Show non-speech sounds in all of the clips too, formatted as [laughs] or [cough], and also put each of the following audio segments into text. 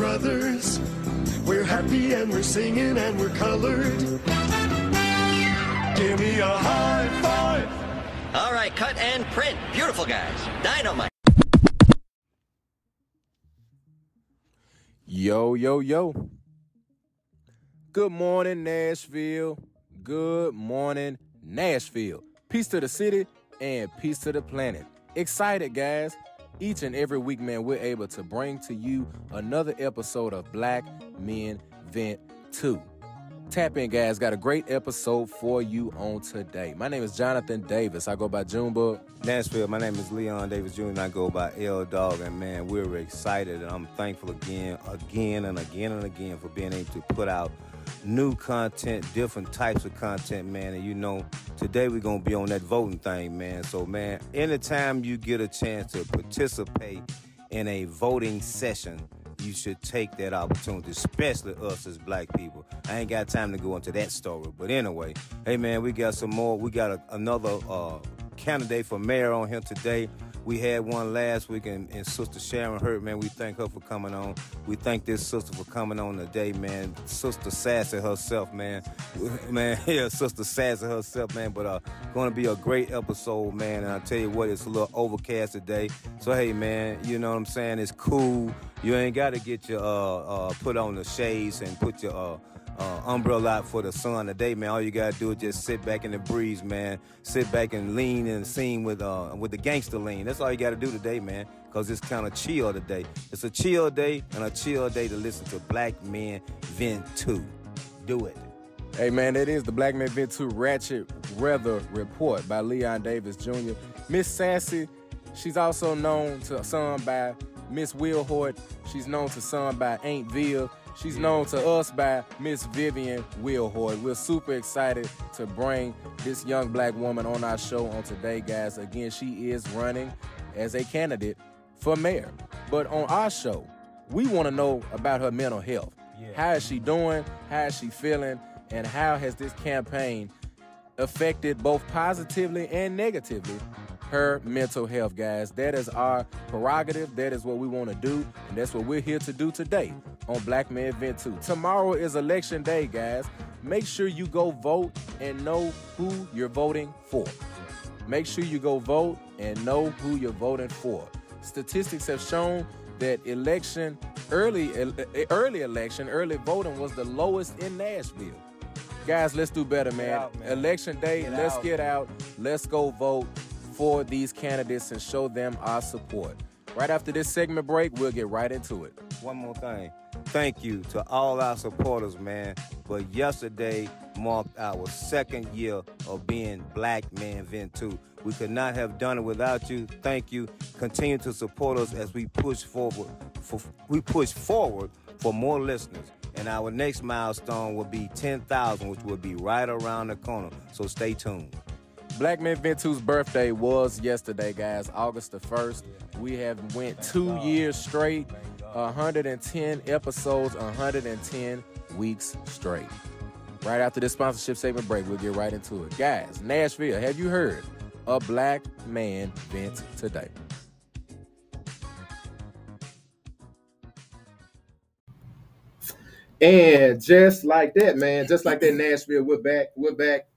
brothers. We're happy and we're singing and we're colored. Give me a high five. All right, cut and print. Beautiful guys. Dynamite. Yo, yo, yo. Good morning, Nashville. Good morning, Nashville. Peace to the city and peace to the planet. Excited, guys. Each and every week, man, we're able to bring to you another episode of Black Men Vent 2. Tap in, guys. Got a great episode for you on today. My name is Jonathan Davis. I go by Junebug. Nashville, my name is Leon Davis Jr. and I go by L Dog. And man, we're excited and I'm thankful again, again and again and again for being able to put out new content, different types of content, man. And you know, today we're gonna be on that voting thing, man. So man, anytime you get a chance to participate in a voting session, you should take that opportunity, especially us as black people. I ain't got time to go into that story, but anyway, hey man, we got some more. We got a, another uh, candidate for mayor on here today. We had one last week, and, and, Sister Sharon Hurt, man, we thank her for coming on. We thank this sister for coming on today, man. Sister Sassy herself, man. [laughs] Man, [laughs] yeah, Sister Sassy herself, man. But uh, to be a great episode, man. And I tell you what, it's a little overcast today. So, hey, man, you know what I'm saying? It's cool. You ain't got to get your, uh, uh, put on the shades and put your, uh, uh, umbrella out for the sun today, man. All you gotta do is just sit back in the breeze, man. Sit back and lean and sing with uh with the gangster lean. That's all you gotta do today, man. Cause it's kind of chill today. It's a chill day and a chill day to listen to Black Men Vent 2. Do it. Hey man, it is the Black Men Vent 2 Ratchet Weather Report by Leon Davis Jr. Miss Sassy, she's also known to some by Miss Wilhoite. She's known to some by Ain't Ville. She's known to us by Miss Vivian Wilhoite. We're super excited to bring this young black woman on our show on today, guys. Again, she is running as a candidate for mayor. But on our show, we want to know about her mental health. Yeah. How is she doing? How is she feeling? And how has this campaign affected both positively and negatively her mental health, guys. That is our prerogative. That is what we want to do. And that's what we're here to do today on Black Men Vent 2. Tomorrow is election day, guys. Make sure you go vote and know who you're voting for. Make sure you go vote and know who you're voting for. Statistics have shown that election early early election early voting was the lowest in Nashville. Guys, let's do better, man. Out, man. Election day, get let's out. get out. Let's go vote for these candidates and show them our support. Right after this segment break, we'll get right into it. One more thing. Thank you to all our supporters, man. But yesterday marked our second year of being Black Man Vent 2. We could not have done it without you. Thank you. Continue to support us as we push forward. For, we push forward for more listeners. And our next milestone will be 10,000, which will be right around the corner. So stay tuned. Black Men Vent 2's birthday was yesterday, guys, August the 1st. We have went two years straight, 110 episodes, 110 weeks straight. Right after this sponsorship segment break, we'll get right into it. Guys, Nashville, have you heard a black man vent today? And just like that, man, just like that, Nashville, we're back. We're back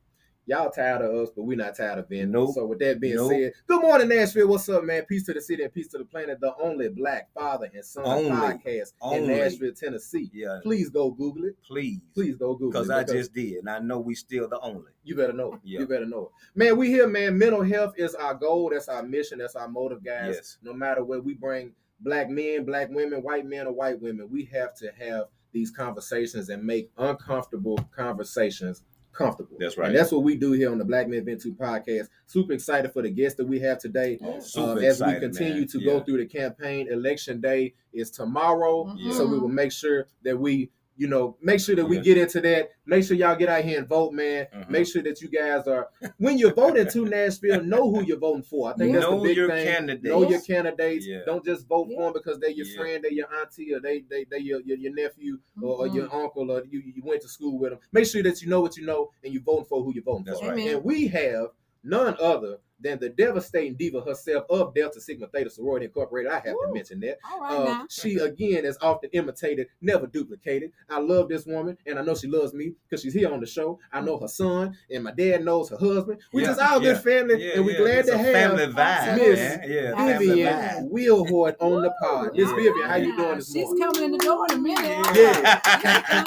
Y'all tired of us, but we're not tired of being. Nope. So with that being nope. said, good morning, Nashville. What's up, man? Peace to the city and peace to the planet. The only black father and son only, podcast only. in Nashville, Tennessee. Yeah. Please go Google it. Please. Please go Google it. Because I just did, and I know we still the only. You better know. Yeah. You better know it. Man, we here, man. Mental health is our goal. That's our mission. That's our motive, guys. Yes. No matter where we bring black men, black women, white men, or white women, we have to have these conversations and make uncomfortable conversations comfortable. That's right. And that's what we do here on the Black Men Vent 2 podcast. Super excited for the guests that we have today. Oh, uh, as excited, we continue man. to yeah. go through the campaign, election day is tomorrow. Mm-hmm. So we will make sure that we you know, make sure that we get into that. Make sure y'all get out here and vote, man. Mm-hmm. Make sure that you guys are when you're voting to Nashville, [laughs] know who you're voting for. I think that's know the big your thing. Candidates. Know your candidates. Yeah. Don't just vote yeah. for them because they're your yeah. friend, they're your auntie, or they they they your your, your nephew mm-hmm. or, or, your uncle, or you you went to school with them. Make sure that you know what you know and you're voting for who you're voting that's for. Right. And we have none other than the devastating diva herself of Delta Sigma Theta Sorority Incorporated. I have to Woo. mention that. All right Uh, now. she again is often imitated, never duplicated. I love this woman, and I know she loves me because she's here on the show. I know her son, and my dad knows her husband. We Yeah, just all yeah, good family, Yeah, and we're yeah, glad it's to a have family vibe, Miss man. Yeah, family Vivian vibe. Wilhoite on the pod. Miss Yeah. Vivian, how you doing this She's morning? coming in the door in a minute. Yeah.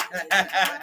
[laughs]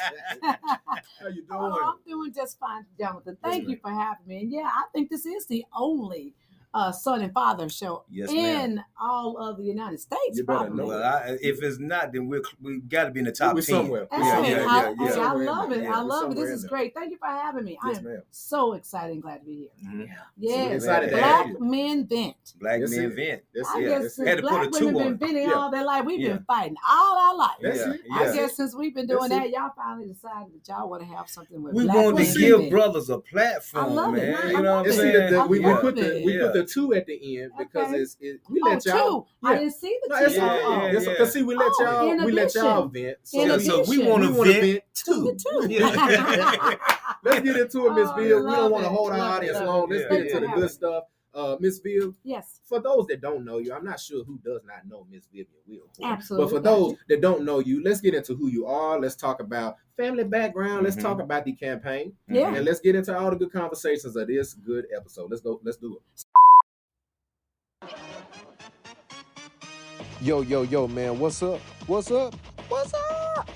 How you doing? Oh, I'm doing just fine, Jonathan. Thank you for having me. And yeah, I think this is the only uh, son and father show Yes, ma'am. in all of the United States. You better probably. know I, if it's not, then we're we got to be in the top We're ten. somewhere. Hey, Yeah, yeah, I, yeah, hey, yeah. I love it. Yeah, I love it. This is great. Thank you for having me. Yes, I'm ma'am. so excited and glad to be here. Mhm. Yes. excited Black have men vent. Black That's men it. vent. That's I it. guess That's since it. To put black a two women been on. venting Yeah. all their life, we've Yeah. been fighting all our life. That's yeah, it. I guess since we've been doing that, y'all finally decided that y'all want to have something with We black wanted men to give brothers a platform, I love it. man. You know what I'm And it. see, saying? the, the, we, we put the we Yeah. put the two at the end because Okay. it's it, we Oh, let y'all. two. I didn't see the No, two. it's all. Yeah, Oh, yeah, Because see, we let Oh, y'all in we let y'all addition. vent. In Yeah, so we addition. want we to wanna vent vent two. too. [laughs] Two. Yeah. [laughs] Let's get into it, Miss Oh, Bill. We don't want to hold our love audience love long. it. Let's Yeah, get into yeah. the good stuff. Uh, Miss Bill, yes. for those that don't know you, I'm not sure who does not know Miss Vivian Will. Absolutely. But for those that don't know you, let's get into who you are. Let's talk about family background. Let's Mhm. talk about the campaign. Yeah. And let's get into all the good conversations of this good episode. Let's go. Let's do it. Yo, yo, yo, man, what's up? What's up? What's up?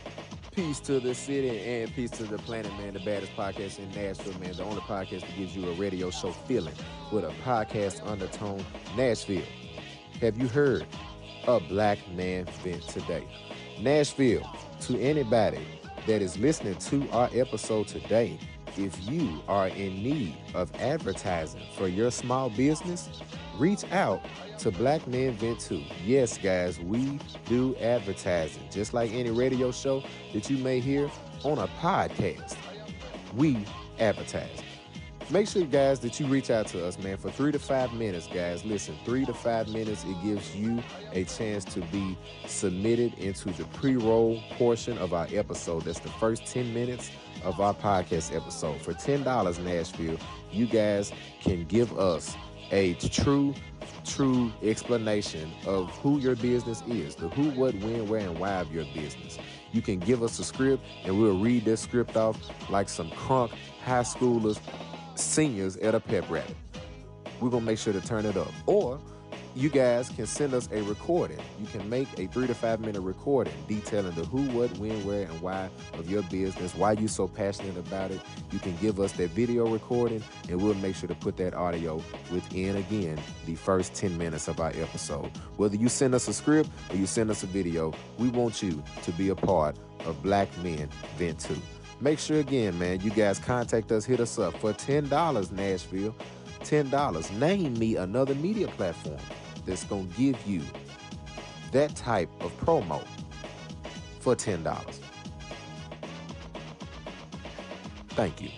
Peace to the city and peace to the planet, man. The baddest podcast in Nashville, man. The only podcast that gives you a radio show feeling with a podcast undertone. Nashville. Have you heard a black man vent today? Nashville, to anybody that is listening to our episode today, if you are in need of advertising for your small business, reach out to Black Men Vent 2. Yes, guys, we do advertising, just like any radio show that you may hear on a podcast. We advertise. Make sure, guys, that you reach out to us, man, for three to five minutes, guys. Listen, three to five minutes, it gives you a chance to be submitted into the pre roll portion of our episode. That's the first 10 minutes of our podcast episode. For $10, Nashville, you guys can give us a true true explanation of who your business is the who what when where and why of your business. You can give us a script and we'll read this script off like some crunk high schoolers seniors at a pep rally. We're gonna make sure to turn it up. Or you guys can send us a recording. You can make a three to five minute recording detailing the who what when where and why of your business why you're so passionate about it. You can give us that video recording and we'll make sure to put that audio within again the first 10 minutes of our episode. Whether you send us a script or you send us a video we want you to be a part of black men vent 2 make sure again man you guys contact us hit us up for $10 nashville. $10 name me another media platform that's gonna give you that type of promo for $10 thank you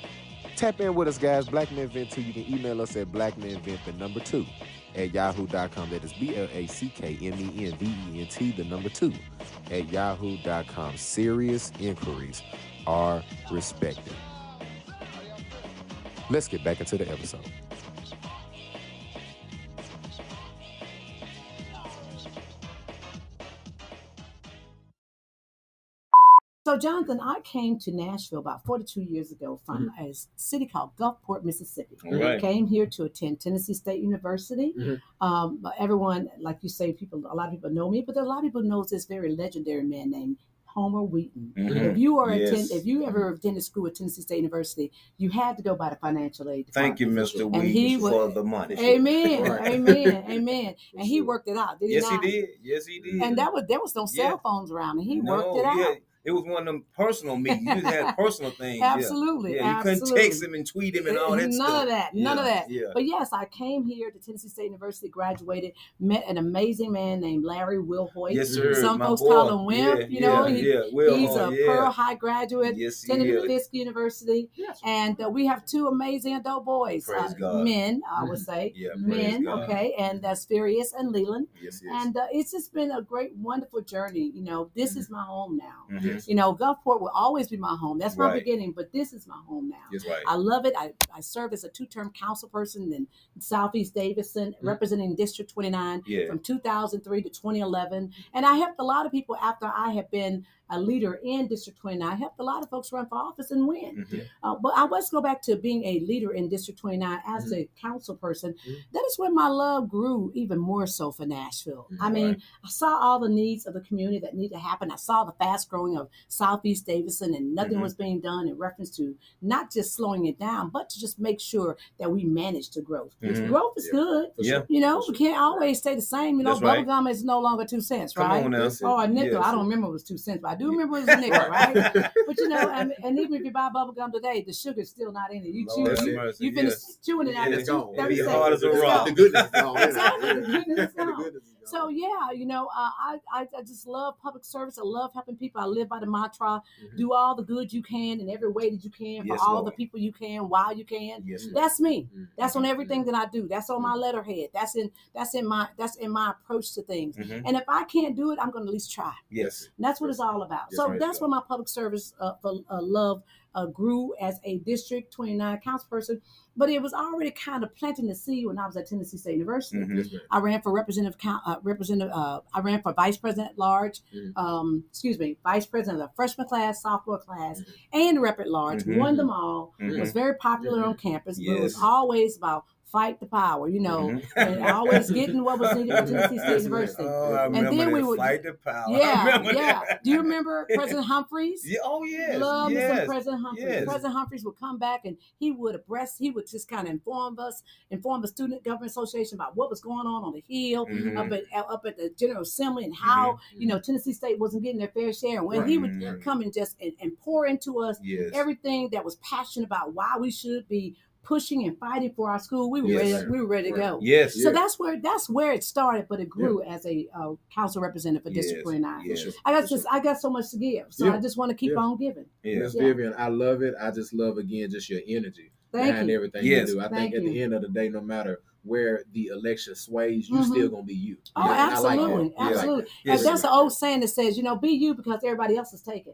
Tap in with us, guys. Black Men Vent 2. You can email us at blackmenvent, the number two, at yahoo.com. That is B L A C K M E N V E N T, the number two, at yahoo.com. Serious inquiries are respected. Let's get back into the episode. So, Jonathan, I came to Nashville about 42 years ago from Mm-hmm. a city called Gulfport, Mississippi. Right. Came here to attend Tennessee State University. Mhm. Um, everyone, like you say, people, a lot of people know me, but a lot of people knows this very legendary man named Homer Wheaton. Mhm. If you are Yes. attend, if you ever attended school at Tennessee State University, you had to go by the financial aid. Thank you. Mr. And he Weeds, wa- for the money. Amen, Right. amen, [laughs] amen. And he worked it out. Did he Yes, he not? did. Yes, he did. And that was there was no cell Yeah. phones around, and he no, worked it out. Yeah, it was one of them personal meetings. You had [laughs] personal things. Absolutely, Yeah, you absolutely. couldn't text him and tweet him and all that none stuff. of that, none of that. Yeah. But yes, I came here to Tennessee State University, graduated, met an amazing man named Larry Wilhoite. Yes, sir. Some my folks boy. call him Wimp, Yeah, you know, yeah, he- yeah. He's a yeah. Pearl High graduate, Yes, attended. Fisk University, Yes. and uh, we have two amazing adult boys, uh, men, I would say, Yeah, men. Okay, and that's Furious and Leland, Yes, yes. and uh, it's just been a great, wonderful journey. You know, this Mm-hmm. is my home now. Mhm. You know, Gulfport will always be my home. That's my Right. beginning, but this is my home now. Yes, right. I love it. I, I served as a two term council person in Southeast Davidson, Mhm. representing District 29 Yeah. from 2003 to 2011. And I helped a lot of people after I had been a leader in District 29. I helped a lot of folks run for office and win. Mhm. Uh, but I let's go back to being a leader in District 29 as a council person. Mhm. That is where my love grew even more so for Nashville. Mhm. I mean, Right. I saw all the needs of the community that need to happen. I saw the fast growing of Southeast Davidson, and nothing Mhm. was being done in reference to not just slowing it down, but to just make sure that we manage the growth. Mhm. Growth is Yeah. good. Yeah. You know, For we can't always stay the same. You know, That's right. bubblegum is no longer two cents, Come right? on now. Or a nickel. Yes. I don't remember it was two cents, but I do remember it was a nickel, right? [laughs] But you know, and, and even if you buy bubble gum today, the sugar's still not in it. You Lord chew, have you, mercy, you finish yes. chewing it Yeah, after it's two- gone. It'd 30 be hard as a rock. The goodness is gone. Exactly, the goodness is gone. Goodness is gone. So yeah, you know, uh, I, I I just love public service. I love helping people. I live by the mantra: Mhm. do all the good you can in every way that you can for Yes, all Lord. the people you can while you can. Yes, That's me. Mhm. That's on everything that I do. That's on my letterhead. That's in that's in my that's in my approach to things. Mhm. And if I can't do it, I'm going to at least try. Yes. And that's what it's all about. Yes, so right, that's where my public service uh, for uh, love uh, grew as a District 29 councilperson. But it was already kind of planting the seed when I was at Tennessee State University. Mhm. I ran for representative, uh, representative. Uh, I ran for vice president at large. Mhm. Um, excuse me, vice president of the freshman class, sophomore class, Mhm. and rep at large. Mhm. Won them all. Mhm. Was very popular on campus. But it was always about fight the power. You know, Mhm. and always getting what was needed for Tennessee State University. Oh, I And remember then we would- fight the power. [laughs] Yeah, yeah. that. Do you remember President Humphries? Yeah, oh yes, Love yes. President Humphries. yes. President Humphries would come back and he would abreast, he would just kind of inform us, inform the Student Government Association about what was going on on the Hill, Mhm. up at up at the General Assembly, and how you know Tennessee State wasn't getting their fair share. And when he would come and just and, and pour into us Yes. everything that was passionate about why we should be pushing and fighting for our school, we were Yes, ready. sir. We were ready to Right. go. yes. So Yeah. that's where that's where it started, but it grew as a uh, council representative for District Yes, 29. yes. I got For just sure. I got so much to give, so Yeah. I just want to keep Yeah. on giving. Yeah. Miss Yeah. Vivian, I love it. I just love again just your energy Thank behind you. everything Yes. you do. I Thank think at you. the end of the day, no matter where the election sways, you Mhm. still gonna be you. Oh, Yeah, and I like that. absolutely, I like that. absolutely. Yes. And that's an old saying that says, you know, be you because everybody else is taken.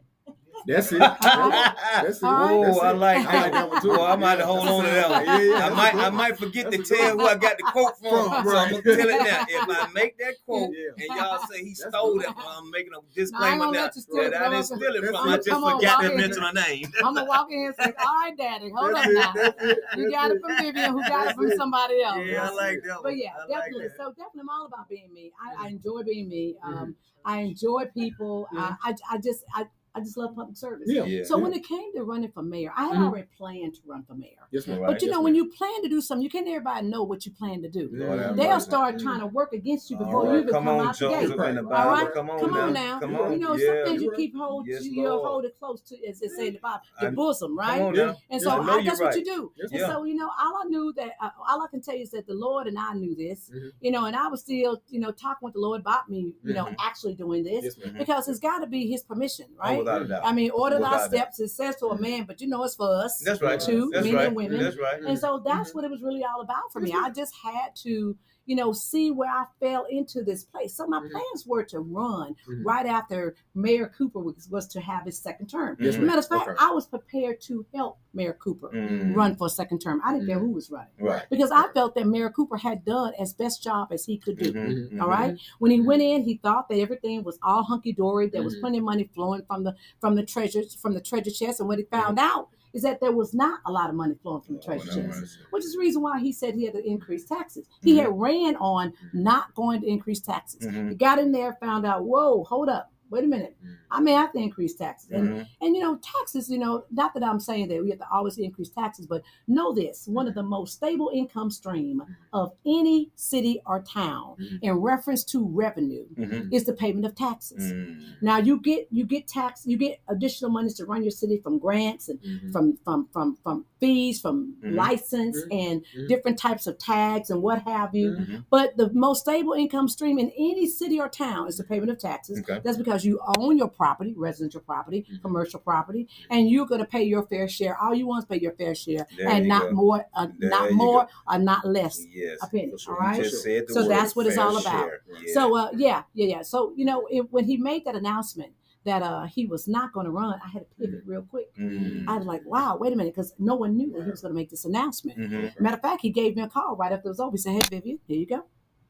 That's it. right. [laughs] That's it. All right. That's Oh, I it. like I like that one too. [laughs] Oh, I might hold on to that one. Yeah, yeah, I might, I might forget to That's a tell who. I got the quote from. From, so I'm gonna tell it now. If I make that [laughs] quote Yeah. and y'all say he That's stole good. that, well, I'm making a No, I ain't disclaimer now let you steal it, that I didn't steal it from. I just forgot to mention her name. I'm gonna walk in and say, "All right, Daddy, hold That's up now. You got it from Vivian, who got it from somebody else." Yeah, I like that one. But yeah, definitely. so definitely, I'm all about being me. I, I enjoy being me. Um, I enjoy people. I, I, I just, I, I just love public service. Yeah. Yeah. So when it came to running for mayor, I had Mhm. already planned to run for mayor. Yes, ma'am. Right. But you Yes, know, when you plan to do something, you can't everybody know what you plan to do. Lord have They'll mercy. start trying to work against you All before you even come come on, out the gate. Joseph in the Right. All Bible. right, Come on come now. on now. Come You on. You know, yeah. some things you You're keep hold, Yes, you, you Lord. hold it close to, as they say in the Bible, the I- bosom, right? Come on Yeah. now. And Yes, so I know I, you're that's what right. you do. Yes, and Yeah. so, you know, all I knew that, uh, all I can tell you is that the Lord and I knew this, Mhm. you know, and I was still, you know, talking with the Lord about me, you know, Mhm. actually doing this Yes, ma'am. because it's got to be His permission, right? Without a doubt. I mean, order thy Without a doubt. steps, it says to a man, but you know, it's for us. That's right. Too, That's men right. and women. That's right. And so that's Mm-hmm. what it was really all about for me. I just had to, you know, see where I fell into this place. So my Mhm. plans were to run Mhm. right after Mayor Cooper was, was to have his second term. Yes. Matter of fact, Okay. I was prepared to help Mayor Cooper Mm. run for a second term. I didn't care Mhm. who was running Right. because I felt that Mayor Cooper had done as best job as he could do. Mhm, mhm. All right. When he went in, he thought that everything was all hunky dory. There was plenty of money flowing from the from the treasures from the treasure chest. And what he found out is that there was not a lot of money flowing from the treasury treasure have chest which is the reason why he said he had to increase taxes. He had ran on not going to increase taxes. Mhm. He got in there, found out, whoa, hold up, wait a minute, Mhm. I may have to increase taxes. And Mhm. and you know, taxes, you know, not that I'm saying that we have to always increase taxes, but know this one of the most stable income stream of any city or town Mhm. in reference to revenue Mhm. is the payment of taxes. Mm. Now you get you get tax you get additional monies to run your city from grants and from from from from fees from license and different types of tags and what have you. But the most stable income stream in any city or town is the payment of taxes. Okay. That's because you own your property, residential property, Mhm. commercial property, and you're going to pay your fair share. All you want is pay your fair share, There and not go. more, uh, not more, go. or not less. Yes. A penny, all right? Just said the So that's what it's all about. Yeah. So uh, yeah, yeah, yeah. So you know, it, when he made that announcement that uh he was not going to run, I had to pivot real quick. Mhm. I was like, wow, wait a minute, because no one knew that he was going to make this announcement. Mhm. Matter of fact, he gave me a call right after it was over. He said, Hey, Vivian, here you go.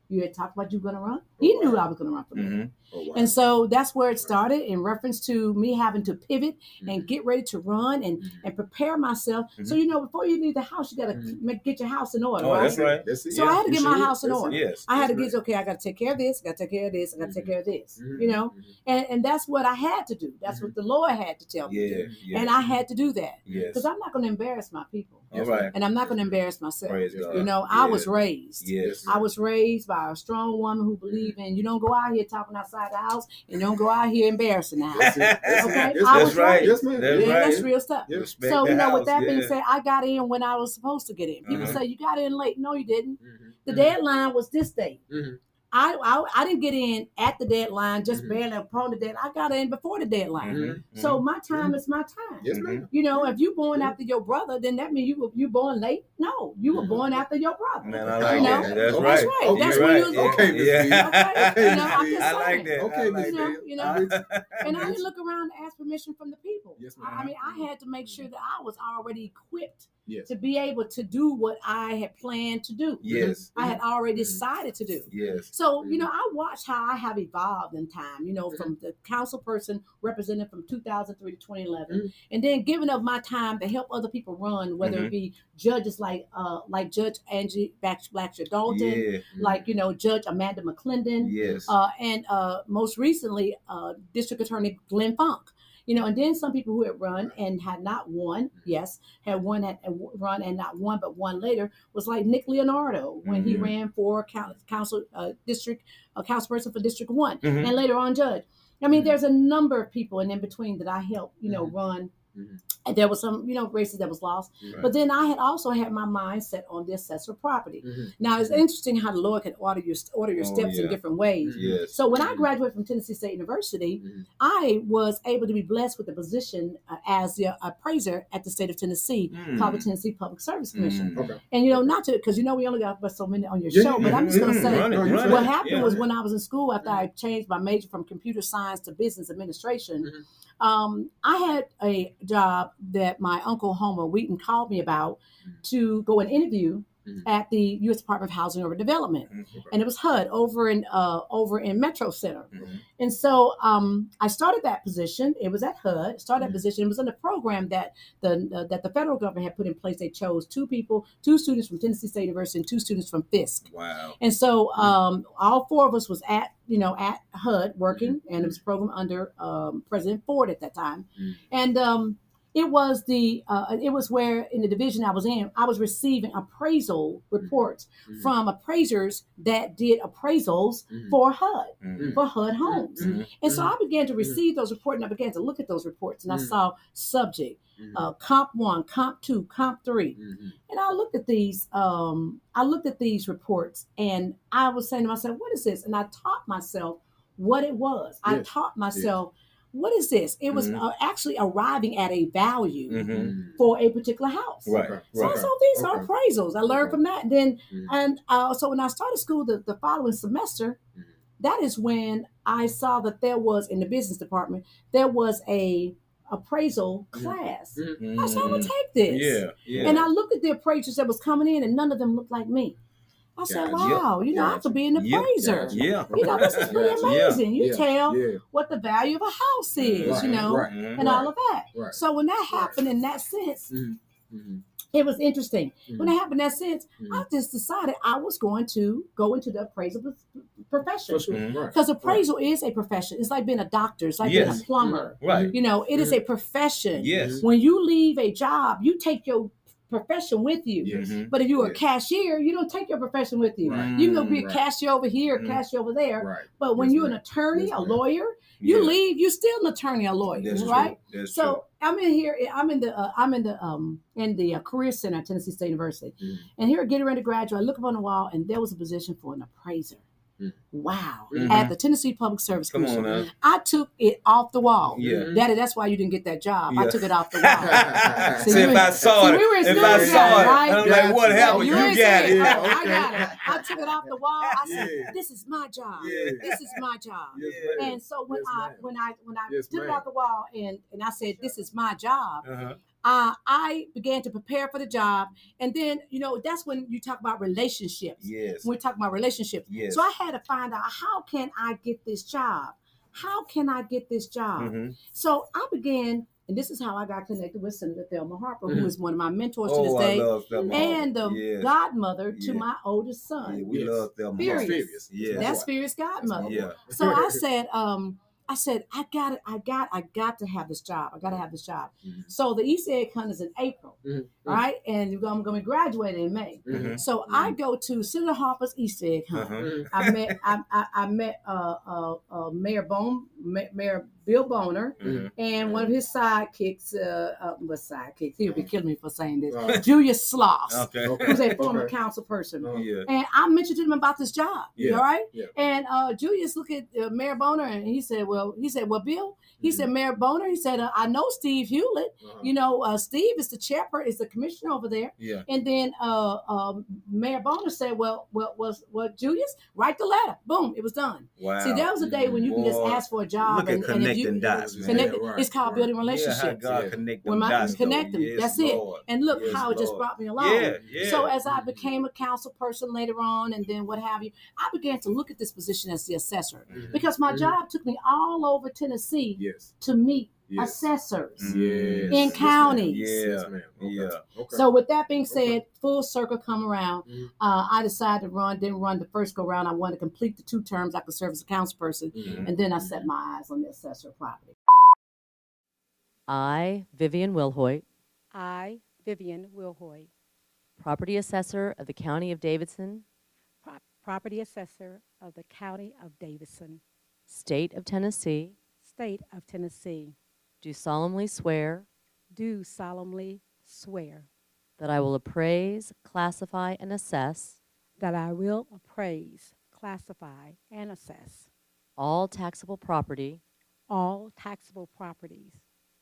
You had talked about you were going to run. He knew I was going to run for mayor. Mhm. Oh, wow. And so that's where it started in reference to me having to pivot Mm-hmm. and get ready to run and, and prepare myself. So, you know, before you leave the house, you got to Mhm. make get your house in order, Oh, right? that's right. That's. So I had to get my house in That's it. order. Yes. I had to get, okay, I got to take care of this, I got to take care of this, I got to take care of this, you know? And, and that's what I had to do. That's what the Lord had to tell me to do. yeah. And I had to do that Yes. because I'm not going to embarrass my people All right. and I'm not going to embarrass myself. You know, I was raised. Yes. I was raised by a strong woman who believed in you don't go out here talking outside the house and don't go out here embarrassing the house. That's it. That's it. Okay, That's I it. was right. Yes, ma'am. That's yeah, right. that's real stuff. Yeah. Respect So, you know, with house, that being yeah. said, I got in when I was supposed to get in. People Uh-huh. say you got in late. No, you didn't. Mhm. The Mhm. deadline was this date. I, I I didn't get in at the deadline, just Mhm. barely upon the deadline. I got in before the deadline. Mhm. So my time is my time. Yes, ma'am. You know, if you born Mhm. after your brother, then that means you were you born late. No, you were born after your brother. Man, I You like know? that. That's right. That's right. Okay. That's when you was born. Okay, Yeah. Okay. [laughs] You know, I'm just I like that. Okay, I like You know, you know. You. And I didn't look around to ask permission from the people. Yes, ma'am. I I mean, I had to make sure that I was already equipped Yes. to be able to do what I had planned to do. Yes. I had already Mhm. decided to do. Yes. So, you know, I watched how I have evolved in time, you know, from the council person represented from 2003 to 2011, Mhm. and then giving up my time to help other people run, whether it be judges like uh like Judge Angie Black- Blackshear Dalton, Yeah. like, you know, Judge Amanda McClendon, Yes. uh, and uh, most recently, uh, District Attorney Glenn Funk. You know, and then some people who had run and had not won, yes, had won had run and not won, but won later was like Nick Leonardo when he Mhm. ran for council uh, district uh, council person for District One, Mhm. and later on judge. I mean, Mhm. there's a number of people, and in between that I helped, you know, Mhm. run. There was some, you know, races that was lost, Right. but then I had also had my mind set on the assessor property. Mhm. Now it's interesting how the Lord can order your order your Oh, steps in different ways. Yes. So when I Mhm. graduated from Tennessee State University, Mhm. I was able to be blessed with the position uh, as the appraiser at the state of Tennessee, Mm. called the Tennessee Public Service Commission. Mm. Okay. And you know, not to because you know we only got but so many on your Yeah, show, but yeah, I'm just gonna Mm, say run it, run what it. happened Yeah. was when I was in school after I changed my major from computer science to business administration. Um, I had a job that my uncle Homer Wheaton called me about Mhm. to go and interview Mhm. at the U.S. Department of Housing and Urban Development, Mhm. and it was HUD over in uh, over in Metro Center. Mhm. And so um, I started that position. It was at HUD. Started that Mhm. position. It was in a program that the uh, that the federal government had put in place. They chose two people, two students from Tennessee State University, and two students from Fisk. Wow. And so um, all four of us was at you know at HUD working, and it was a program under um, President Ford at that time. And um, it was the uh, it was where in the division I was in, I was receiving appraisal reports Mhm. from appraisers that did appraisals Mhm. for HUD Mhm. for HUD homes. Mhm. And so I began to receive those reports and I began to look at those reports and I saw subject, uh, comp one, comp two, comp three. Mhm. And I looked at these, um, I looked at these reports and I was saying to myself, what is this? And I taught myself what it was. I taught myself, what is this? It was Mhm. uh, actually arriving at a value Mhm. for a particular house. Right. Okay. So I Right. saw these are appraisals. I learned Okay. from that. And then, Mhm. and uh, so when I started school the, the following semester, Mhm. that is when I saw that there was in the business department there was a appraisal Mhm. class. Mhm. I said, I'm gonna take this. Yeah. Yeah. And I looked at the appraisers that was coming in, and none of them looked like me. I said, Gotcha. Wow, you know, I could be an Yep. appraiser. yeah. You know, this is pretty Yeah. amazing. You Yeah. tell Yeah. what the value of a house is, Right. you know, Right. And all of that. Right. So when that happened in that sense, Mhm. Mhm. it was interesting. When Mhm. it happened in that sense, Mhm. I just decided I was going to go into the appraisal profession. For sure. Right. Because appraisal is a profession. It's like being a doctor. It's like being a plumber. Right. You know, it is a profession. Yes. When you leave a job, you take your profession with you. Yes. Mhm. But if you're a cashier, you don't take your profession with you. Right. You can go be a Right. cashier over here, a Mm. cashier over there. Right. But when Yes, you're an attorney, Yes, a lawyer, you Yeah. leave, you're still an attorney, a lawyer, That's right? true. That's So I'm in here. I'm in the. Uh, I'm in the. Um, in the uh, career center at Tennessee State University, Mhm. and here at getting ready to graduate. I look up on the wall, and there was a position for an appraiser. Mm. Wow. Mhm. At the Tennessee Public Service Come Commission. on now. I took it off the wall. Yeah. Daddy, that's why you didn't get that job. I took it off the wall. [laughs] See, See, if we- I saw see, it, we if I saw it, right? I'm like, what happened? you You got saying, it. Yeah, "Oh, I got it. I took it off the wall. I said, Yeah. "This is my job. Yeah. This is my job." Yes. And so when Yes, I ma'am. when I when I Yes, took it off the wall and and I said, "This is my job," Uh-huh. Uh, I began to prepare for the job, and then you know that's when you talk about relationships. Yes. When we talk about relationships, Yes. so I had to find out how can I get this job? How can I get this job? Mhm. So I began, and this is how I got connected with Senator Thelma Harper, who Mhm. is one of my mentors to this Oh, I day, love Thelma. and the yes. godmother to Yeah. my oldest Yeah, son. we Yes. love Thelma. Furious. Furious. Yeah. That's why. Spirit's godmother. Yeah. So I [laughs] said, um, I said, I got it, I got, I got to have this job. I got to have this job. Mhm. So the East Egg Hunt is in April, Mhm. right? And I'm going to graduate in May. Mhm. So I go to Senator Harper's East Egg Hunt. Uh-huh. I met I, I, I met uh, uh, uh, Mayor Bone, Mayor Bill Boner, Mhm. and one of his sidekicks. Uh, uh, what sidekicks? He'll be killing me for saying this. Uh, Julius Sloss, Okay. Okay. who's a former Okay. council person. Uh, Yeah. And I mentioned to him about this job. Yeah, All right. yeah. And uh, Julius looked at uh, Mayor Boner and he said, "Well, he said, well, Bill, he Mhm. said, Mayor Boner, he said, uh, I know Steve Hewlett. uh-huh. You know, uh, Steve is the chairperson, is the commissioner over there. Yeah. And then uh, um, Mayor Boner said, "Well, well, was well, Julius, write the letter. Boom, it was done. Wow. See, that was a day when you can just ask for a job Look at and, and if you connecting dots, man. connect, Yeah, right, it's called right. building Yeah, how relationships. God Yeah. connect When them my- dots. connect though. them. Yes, That's it. And look Yes, how it just brought me along. Yeah, yeah. So as I became a council person later on, and then what have you, I began to look at this position as the assessor Mhm. because my Mhm. job took me all over Tennessee Yes. to meet Yes. assessors. Yes. In Yes, ma'am. counties. Yes, Yeah. ma'am. Okay. Yeah. Okay. So with that being Okay. said, full circle come around. Mhm. Uh, I decided to run, didn't run the first go round. I wanted to complete the two terms I could serve as a council person, Mhm. and then I set my eyes on the assessor of property. I, Vivian Wilhoite, I, Vivian Wilhoite, property assessor of the County of Davidson, Pro- Property Assessor of the County of Davidson, State of Tennessee, State of Tennessee, do solemnly swear do solemnly swear that I will appraise, classify, and assess that I will appraise, classify, and assess all taxable property all taxable properties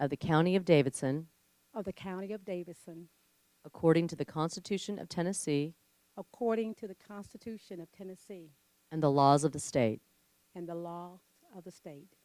of the County of Davidson of the County of Davidson according to the Constitution of Tennessee according to the Constitution of Tennessee and the laws of the state, and the laws of the state,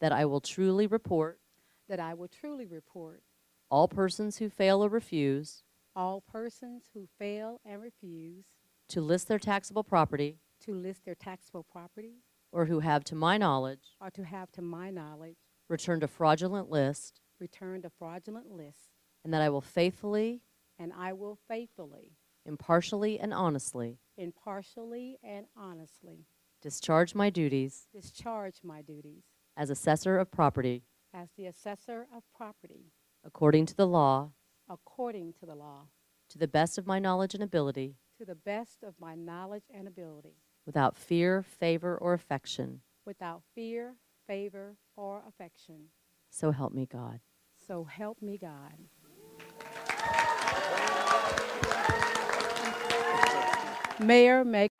that I will truly report that I will truly report. All persons who fail or refuse all persons who fail and refuse to list their taxable property to list their taxable property or who have, to my knowledge, or to have, to my knowledge, returned a fraudulent list, returned a fraudulent list, and that I will faithfully, and I will faithfully, impartially, and honestly impartially, and honestly discharge my duties discharge my duties as assessor of property as the assessor of property according to the law according to the law to the best of my knowledge and ability to the best of my knowledge and ability without fear, favor, or affection. without fear, favor, or affection. So help me God. So help me God. Mayor Meg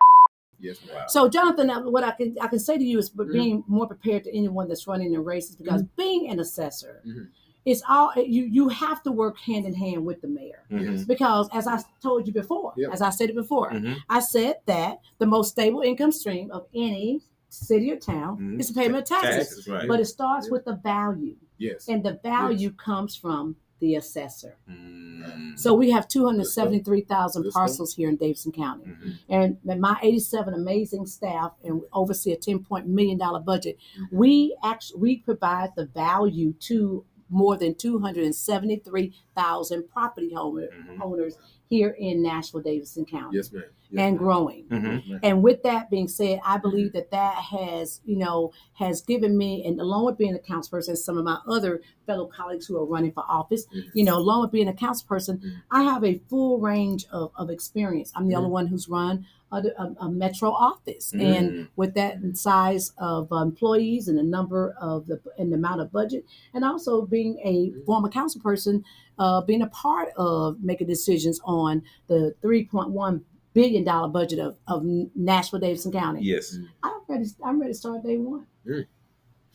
Yes, ma'am. So, Jonathan, uh, what I can I can say to you is, Mm-hmm. but being more prepared to anyone that's running the races because being an assessor, Mhm. it's all you you have to work hand in hand with the mayor. Yes. Because as I told you before, Yep. as I said it before, Mhm. I said that the most stable income stream of any city or town Mhm. is the payment of taxes. Taxes, right. But it starts Yep. with the value, Yes. and the value comes from the assessor. Mm. So we have 273,000 parcels here in Davidson County. Mhm. And my 87 amazing staff and oversee a 10 point million dollar budget. Mm-hmm. We actually we provide the value to more than 273,000 property owner, Mhm. owners here in Nashville, Davidson County, Yes, ma'am. Yes, and ma'am. growing. Mhm. And with that being said, I believe that that has, you know, has given me, and along with being a council person, and some of my other fellow colleagues who are running for office, you know, along with being a council person, Mhm. I have a full range of, of experience. I'm the Mhm. only one who's run a, a, a metro office, Mhm. and with that size of uh, employees and the number of the and the amount of budget, and also being a Mhm. former council person, uh, being a part of making decisions on the 3.1 billion dollar budget of, of Nashville Davidson County. Yes. I'm ready. I'm ready to start day one.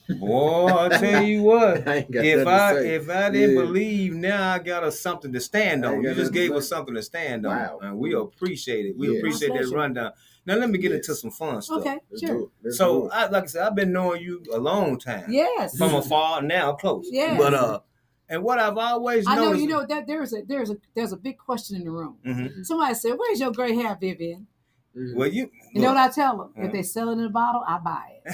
Boy, I tell you what. [laughs] I if I if I didn't Yeah. believe, now I got us something to stand on. You just gave say. us something to stand on, Wow. and we appreciate it. We Yeah. appreciate that rundown. Now let me get into some fun stuff. Okay, Let's sure. do it. Let's do So. I, like I said, I've been knowing you a long time. Yes. From afar, now close. Yeah, But uh, and what I've always I know you know that there's a there's a there's a big question in the room. Mhm. Somebody said, "Where's your gray hair, Vivian?" Mhm. Well, you. You know what I tell them? Huh? If they sell it in a bottle, I buy it. [laughs]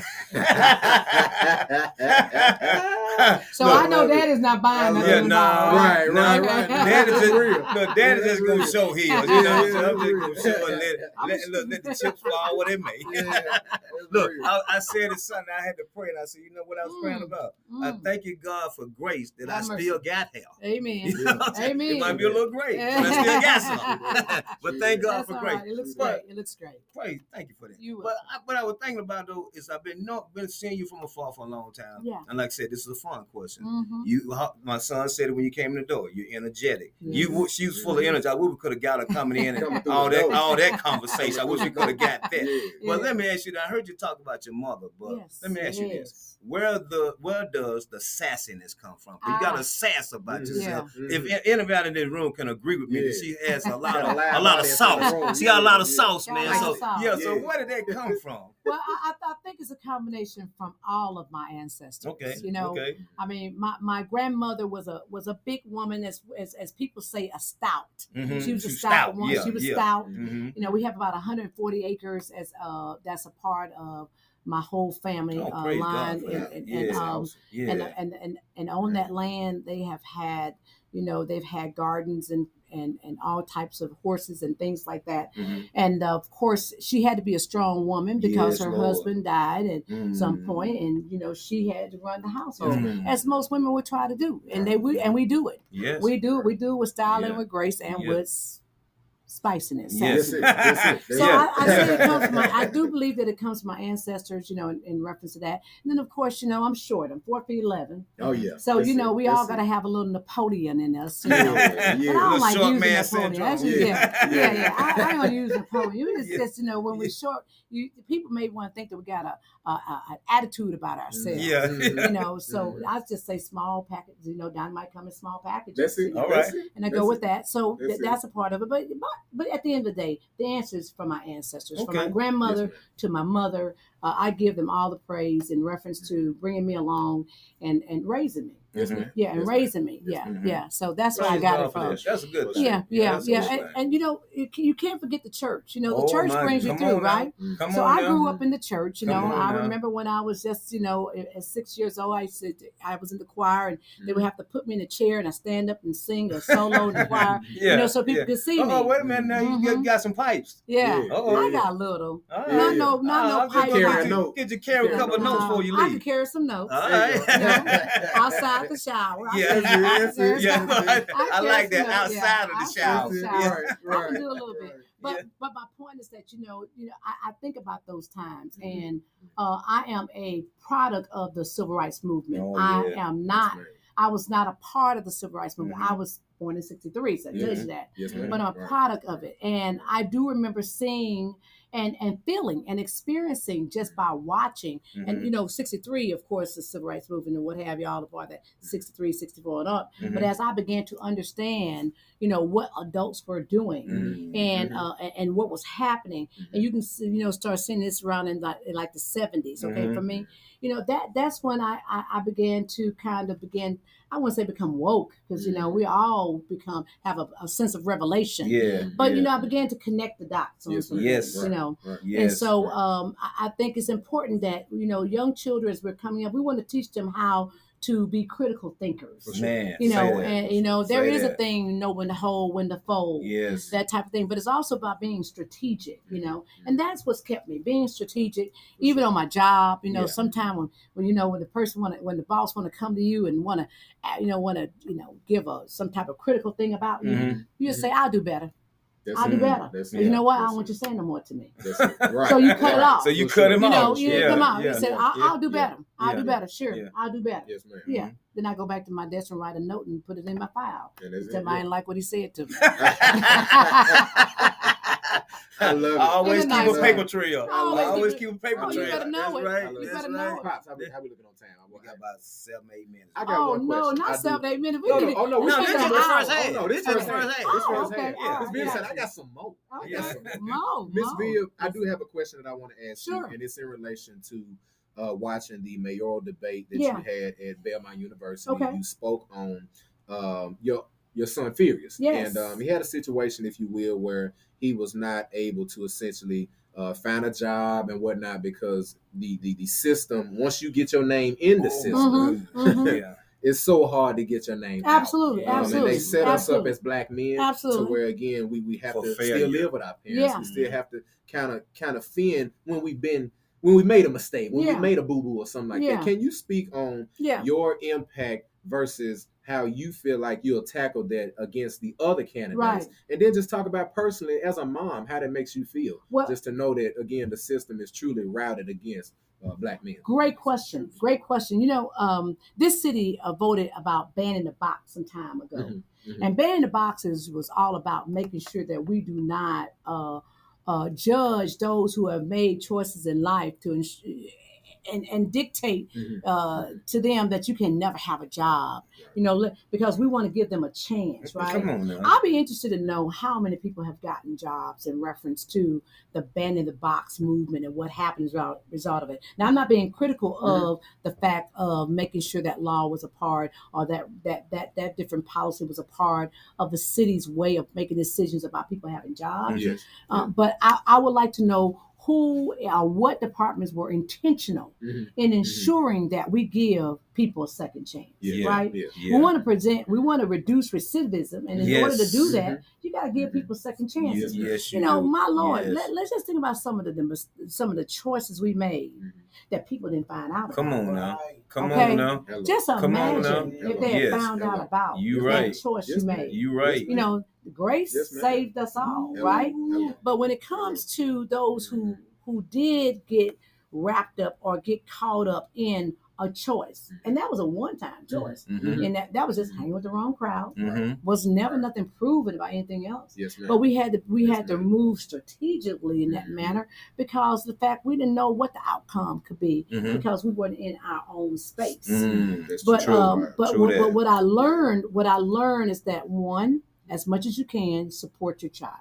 So Look, I know love it. Dad is not buying nothing Yeah, in nah, bottle. Right, nah, right, Okay. right. Daddy just, Real. look, Daddy just gonna show his. You know what I'm saying? I'm just gonna show and let, let, look, let the chips fall where they may. [laughs] [laughs] Look. I, I said it Sunday. I had to pray, and I said, you know what I was praying Mm, about? I Mm. thank you, God, for grace that I mercy. still got hair. Amen. You know what I'm saying? Amen. It might be a little gray, but I still got some. but thank God That's for grace. right. It looks But- great. It looks great. Praise, thank you for that. You but I, what I was thinking about though is I've been not been seeing you from afar for a long time. Yeah. And like I said, this is a fun question. Mhm. You, how- my son said it when you came in the door. You're energetic. Yes. You, she was full of energy. I wish we could have got her coming in and Coming all that, door. all that conversation. I wish we could have got that. Yeah. Well, Yeah. let me ask you. I heard you talk about your mother, but Yes, let me ask you this. Where the where does the sassiness come from? You got Ah. a sass about Mhm. yourself. If anybody in this room can agree with me, that she has a lot of loud a lot of audience in the sauce. She got a lot of Yeah. sauce, man. So yeah, so where did that come from? Well, I, I, I think it's a combination from all of my ancestors. Okay, You know, okay, I mean, my, my grandmother was a was a big woman, as as, as people say, a stout. Mhm. She was a She stout, woman. Yeah, she was yeah. stout. Mhm. You know, we have about 140 acres as uh that's a part of my whole family Oh, uh, line, and and, Yeah. and, um, Yeah. and, and and and on that land they have had you know they've had gardens and and and all types of horses and things like that Mhm. and of course she had to be a strong woman because Yes, her Lord. husband died at some Mhm. point and you know she had to run the household Mhm. as most women would try to do and they we and we do it Yes. we do it we do it with style Yeah. and with grace and Yeah. with spiciness Yes. That's it. That's it. [laughs] so Yeah. I, I say it comes from my, I do [laughs] believe that it comes from my ancestors, you know, in, in reference to that. And then of course, you know, I'm short. I'm four feet eleven. Oh yeah. So That's you know, we all got to it. have a little Napoleon in us. You know? Yeah, But I yeah. don't like short using man Napoleon. That's just, yeah, Yeah. yeah, yeah. I, I ain't gonna use Napoleon. It's Yeah. just you know when we're short, you people may want to think that we got a, a, a an attitude about ourselves. Yeah. You know, [laughs] so. I just say small packages. You know, dynamite come in small packages. That's it. know, All That's right. it. and I That's go with it. that. So That's th- that's a part of it. But, but at the end of the day, the answer is from my ancestors, from my grandmother Yes, to my mother. Uh, I give them all the praise in reference to bringing me along and and raising me. Yes, Mhm. Yeah, and Yes, raising me. Yes, Yeah, ma'am. yeah. So that's where I got God it for from. That's a good thing. Yeah, yeah, that's a yeah, and, and you know you, you can't forget the church. You know the Oh, church my- brings you through, now. right? Come So on I now. grew up in the church. You know, Come on I now. remember when I was just, you know, at at six years old, I said I was in the choir, and they would have to put me in a chair, and I stand up and sing a solo in the [laughs] choir, Yeah, you know, so people yeah. could see me. Oh, wait a minute now. You got, Mhm. got some pipes. Yeah, Yeah. Uh-oh. I got a little. All Yeah. No, no, not Uh, no I'll pipe. Get, Carry a get, you, note. get you carry a couple notes before you I leave. could carry some notes All There you right. [laughs] go. Outside the shower. I Yeah. can- [laughs] I it, Yeah, some that's notes. I like that some notes, outside of the I can shower. carry That's some it. Right, I can do a little bit. But Yeah. but my point is that you know you know I, I think about those times Mm-hmm. and uh, I am a product of the civil rights movement. Oh, I yeah. am not. I was not a part of the civil rights movement. Mhm. I was born in '63, so it tells you that. Yes. But I'm a Right. product of it, and I do remember seeing and and feeling and experiencing just by watching. And Mhm. you know, '63, of course, the civil rights movement and what have you, all the part that '63, '64, and up. But Mhm. as I began to understand, you know, what adults were doing Mhm. and Mhm. uh, and- and what was happening, and you can see, you know start seeing this around in like in like the seventies. Okay, for me, you know that that's when I, I I began to kind of begin. I wouldn't say become woke because you know we all become have a, a sense of revelation. Yeah. But you know, I began to connect the dots on Yes, some. Yes. things, you know. Right. Yes. And so um, I, I think it's important that, you know, young children as we're coming up, we want to teach them how to be critical thinkers. Man. You know, that. and you know, there Say is a that. thing, know when to hold, when to fold Yes. that type of thing. But it's also about being strategic, you know, and that's what's kept me being strategic, even on my job. You know, Yeah. sometime when, when you know when the person want to, when the boss want to come to you and want to, you know, want to, you know, give a some type of critical thing about you, Mhm. you just say, "I'll do better. That's I'll do better." That's you know what? I don't want you saying no more to me. Right. [laughs] So you cut it off. So you cut him You know, off. you yeah. come out. Yeah. You said. I'll, I'll do better. I'll do better. Sure. I'll do better. Yes, ma'am. Yeah. Mm-hmm. Then I go back to my desk and write a note and put it in my file. And that's Tell me I didn't like what he said to me. [laughs] [laughs] I love it. I always keep nice a paper trail. Always I always keep keep a paper oh, you trail. better know That's it. right. You That's better right. know it. Pops, how we, how we looking on time? We got about seven, eight minutes. I got Oh one no, question. I not seven, eight minutes. We No, need no, to- oh no, we this need is to the first an half. hour. Oh no, this This first is half. first This half. first Oh, okay. half. Oh, Miss Bill yeah. said I got some more. Okay. Yes, sir. Mo, Miss Mo. Bill, I do have a question that I want to ask you, and it's in relation to uh, watching the mayoral debate that Yeah. you had at Belmont University. Okay. You spoke on um, your your son Furious, Yes. and um, he had a situation, if you will, where he was not able to essentially uh, find a job and whatnot because the, the the system once you get your name in the system, Mhm, mhm. [laughs] Yeah. it's so hard to get your name. out. Absolutely, Um, and absolutely. they set us up as black men Absolutely. to where again we, we have For to failure. still live with our parents. Yeah. We still have to kind of kind of fend when we've been when we made a mistake, when Yeah. we made a boo boo or something like Yeah. that. Can you speak on Yeah. your impact versus how you feel like you'll tackle that against the other candidates? Right. And then just talk about personally as a mom, how that makes you feel. Well- just to know that again the system is truly routed against uh, black men. Great question. Great question. You know, um, this city uh, voted about banning the box some time ago. Mhm, mhm. And banning the boxes was all about making sure that we do not uh, uh, judge those who have made choices in life to ins- and, and dictate Mhm. uh, to them that you can never have a job, you know, because we want to give them a chance, right? Come on now. I'll be interested to know how many people have gotten jobs in reference to the ban in the box movement and what happened as a result of it. Now, I'm not being critical of the fact of making sure that law was a part or that that that that different policy was a part of the city's way of making decisions about people having jobs. Yes. Uh, but I, I would like to know who or what departments were intentional Mhm. in ensuring that we give people a second chance, Yeah. right? Yeah. Yeah. We want to present, we want to reduce recidivism, and in order to do that, mm-hmm. you got to give mm-hmm. people second chances. Yes, Yes, You know, do. my lord, Yes. let, us just think about some of the some of the choices we made that people didn't find out. About. Come about. on now. Come Okay. on now. Hello. Just Come on imagine now. if they had Yes. found out about You that right. choice Yes, you made. You right. You know, grace Yes, saved us all, right? But when it comes to those who who did get wrapped up or get caught up in a choice, and that was a one-time choice, Mhm. and that, that was just hanging with the wrong crowd. Mhm. Was never nothing proven about anything else. Yes, ma'am. But we had to we Yes, had to move strategically in that Mhm. manner because the fact we didn't know what the outcome could be Mhm. because we weren't in our own space. Mm. But true. um, but what, but what I learned, what I learned is that one, as much as you can, support your child.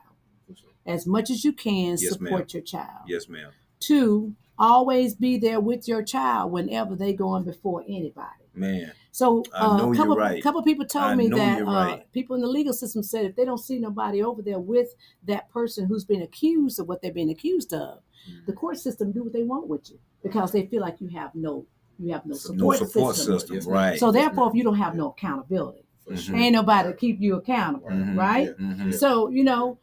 As much as you can, Yes, ma'am. support your child. Yes, ma'am. Two, always be there with your child whenever they going before anybody. Man. So uh, a couple right. couple people told I me that uh, right. people in the legal system said if they don't see nobody over there with that person who's been accused of what they're being accused of, the court system do what they want with you because they feel like you have no you have no No support, No support system. system. Yes. Right. So therefore, if you don't have no accountability, For. Sure. ain't nobody to keep you accountable, Mhm. right? Yeah. Mhm. So you know,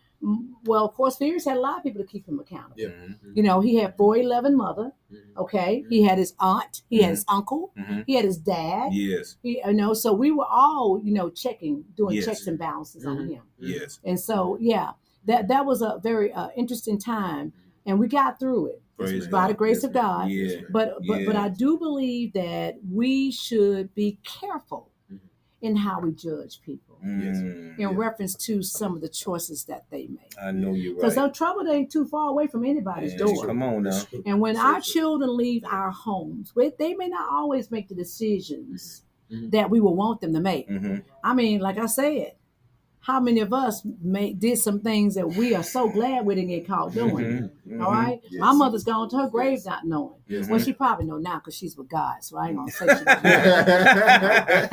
well, of course, Fears had a lot of people to keep him accountable. Yeah. Mhm. You know, he had four eleven mother. Mhm. Okay, he had his aunt, he had his uncle, he had his dad. Yes. He, you know, so we were all, you know, checking, doing Yes. checks and balances on him. Yes. And so, yeah, that that was a very uh, interesting time, and we got through it Praise by the grace Yes, of. God. Yeah. But but but I do believe that we should be careful. In how we judge people Mm. in Yeah. reference to some of the choices that they make. I know you're Because right. some trouble ain't too far away from anybody's Man, door. Come on now. [laughs] And when So our true. children leave our homes, they may not always make the decisions Mhm. that we would want them to make. hmm I mean, like I said, how many of us made, did some things that we are so glad we didn't get caught doing? Mhm. All right, Yes. my mother's gone to her grave Yes. not knowing. Yes, Well, she probably know now because she's with God, so I ain't gonna say she. [laughs]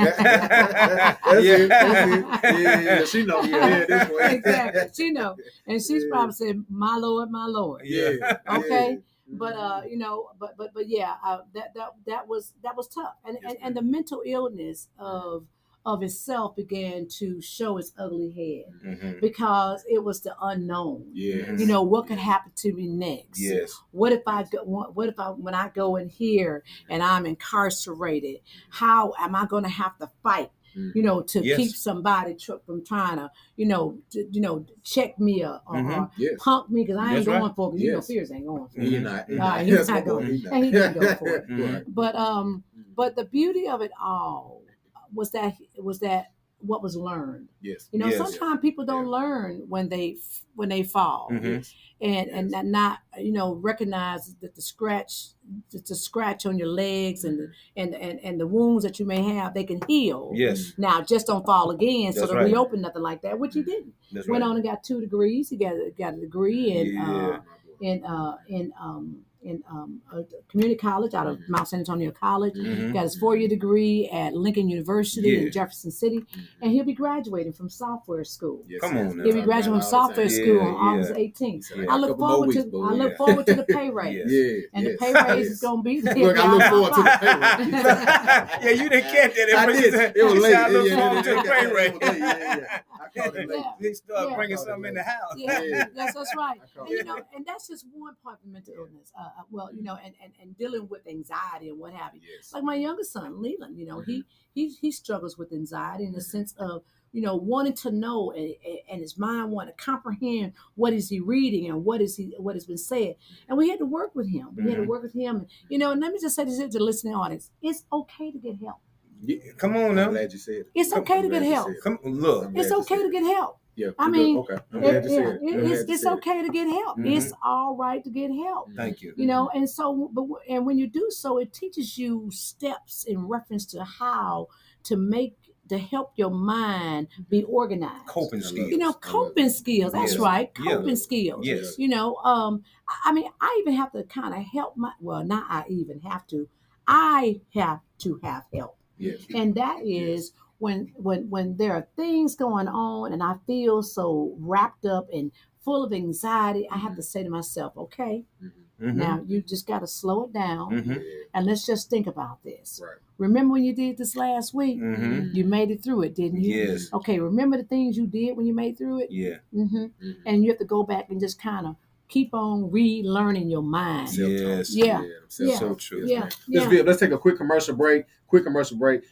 That's it. That's it. Yeah, yeah. She know. Yeah, this way. [laughs] exactly, she know, and she's Yeah. probably saying, "My Lord, my Lord." Yeah. Okay. yeah. But uh, you know, but but but yeah, uh, that that that was that was tough, and and, and the mental illness of of itself began to show its ugly head Mhm. because it was the unknown. Yes. You know what could happen to me next? Yes. What if I go? What what if I when I go in here and I'm incarcerated? How am I going to have to fight? Mhm. You know, to Yes. keep somebody tr- from trying to, you know, to, you know, check me or, or, Mhm. or Yes. punk me because I ain't That's right. going for it. Because you know, Yes. fears ain't going for it. You're not. Nah, he's That's not my boy. going. And he didn't go for it. [laughs] But um, but the beauty of it all was that was that what was learned. Yes. You know, Yes. sometimes people don't Yeah. learn when they when they fall, Mhm. and and not- not you know recognize that the scratch the, the scratch on your legs and the, and and and the wounds that you may have they can heal. Yes, Now just don't fall again, so That's to right. reopen nothing like that, which he didn't. that's Went right. on and got two degrees. He got got a degree in Yeah. uh, in uh, in um, in um, a community college out of Mount San Antonio College. Mhm. Got his four year degree at Lincoln University Yeah. in Jefferson City, and he'll be graduating from software school. Yes, Come on now. He'll be graduating about from it all the software time. school Yeah, on August yeah. 18th. Yeah. I look forward to boo. I look Yeah. forward to the pay [laughs] raise. Yes. Yeah, And yes. the pay raise is gonna be [laughs] Look, I look forward to the pay [laughs] raise. yeah, you didn't catch that. I did. said- It was late. I look Yeah, yeah, forward to yeah, the yeah, pay it. Yeah. They start bringing something in the house. Yeah, Yeah. that's that's right. And, you know, and that's just one part of mental illness. Uh, uh, well, you know, and, and and dealing with anxiety and what have you. Yes. Like my youngest son, Leland, you know, Mm-hmm. he he he struggles with anxiety in the sense of you know wanting to know and, and his mind want to comprehend what is he reading and what is he what has been said and we had to work with him we had to Mhm. work with him And, you know and let me just say this to the listening audience it's okay to get help Yeah, Come on I'm now. glad you said it. it's I'm okay to get help said it. Come look. It's okay to get help Yeah, I mean, okay. I'm It- glad you yeah, it. it- I'm glad it's, you it's said it. okay to get help Mhm. it's all right to get help Thank you. you know and so but and when you do so it teaches you steps in reference to how to make to help your mind be organized Coping skills. you know coping skills that's Yes. right Yeah. coping skills Yes. you know um I- i mean i even have to kind of help my well not i even have to i have to have help Yes. and that is when when when there are things going on and i feel so wrapped up and full of anxiety i have to say to myself okay Mhm. now you just got to slow it down Mhm. and let's just think about this Right. remember when you did this last week Mhm. you made it through it didn't you Yes. okay remember the things you did when you made through it Yeah. and you have to go back and just kind of keep on relearning your mind Self-talk. Yes. Yeah. Self-talk. So true. yeah Let's, yeah vi- let's take a quick commercial break. Quick commercial break.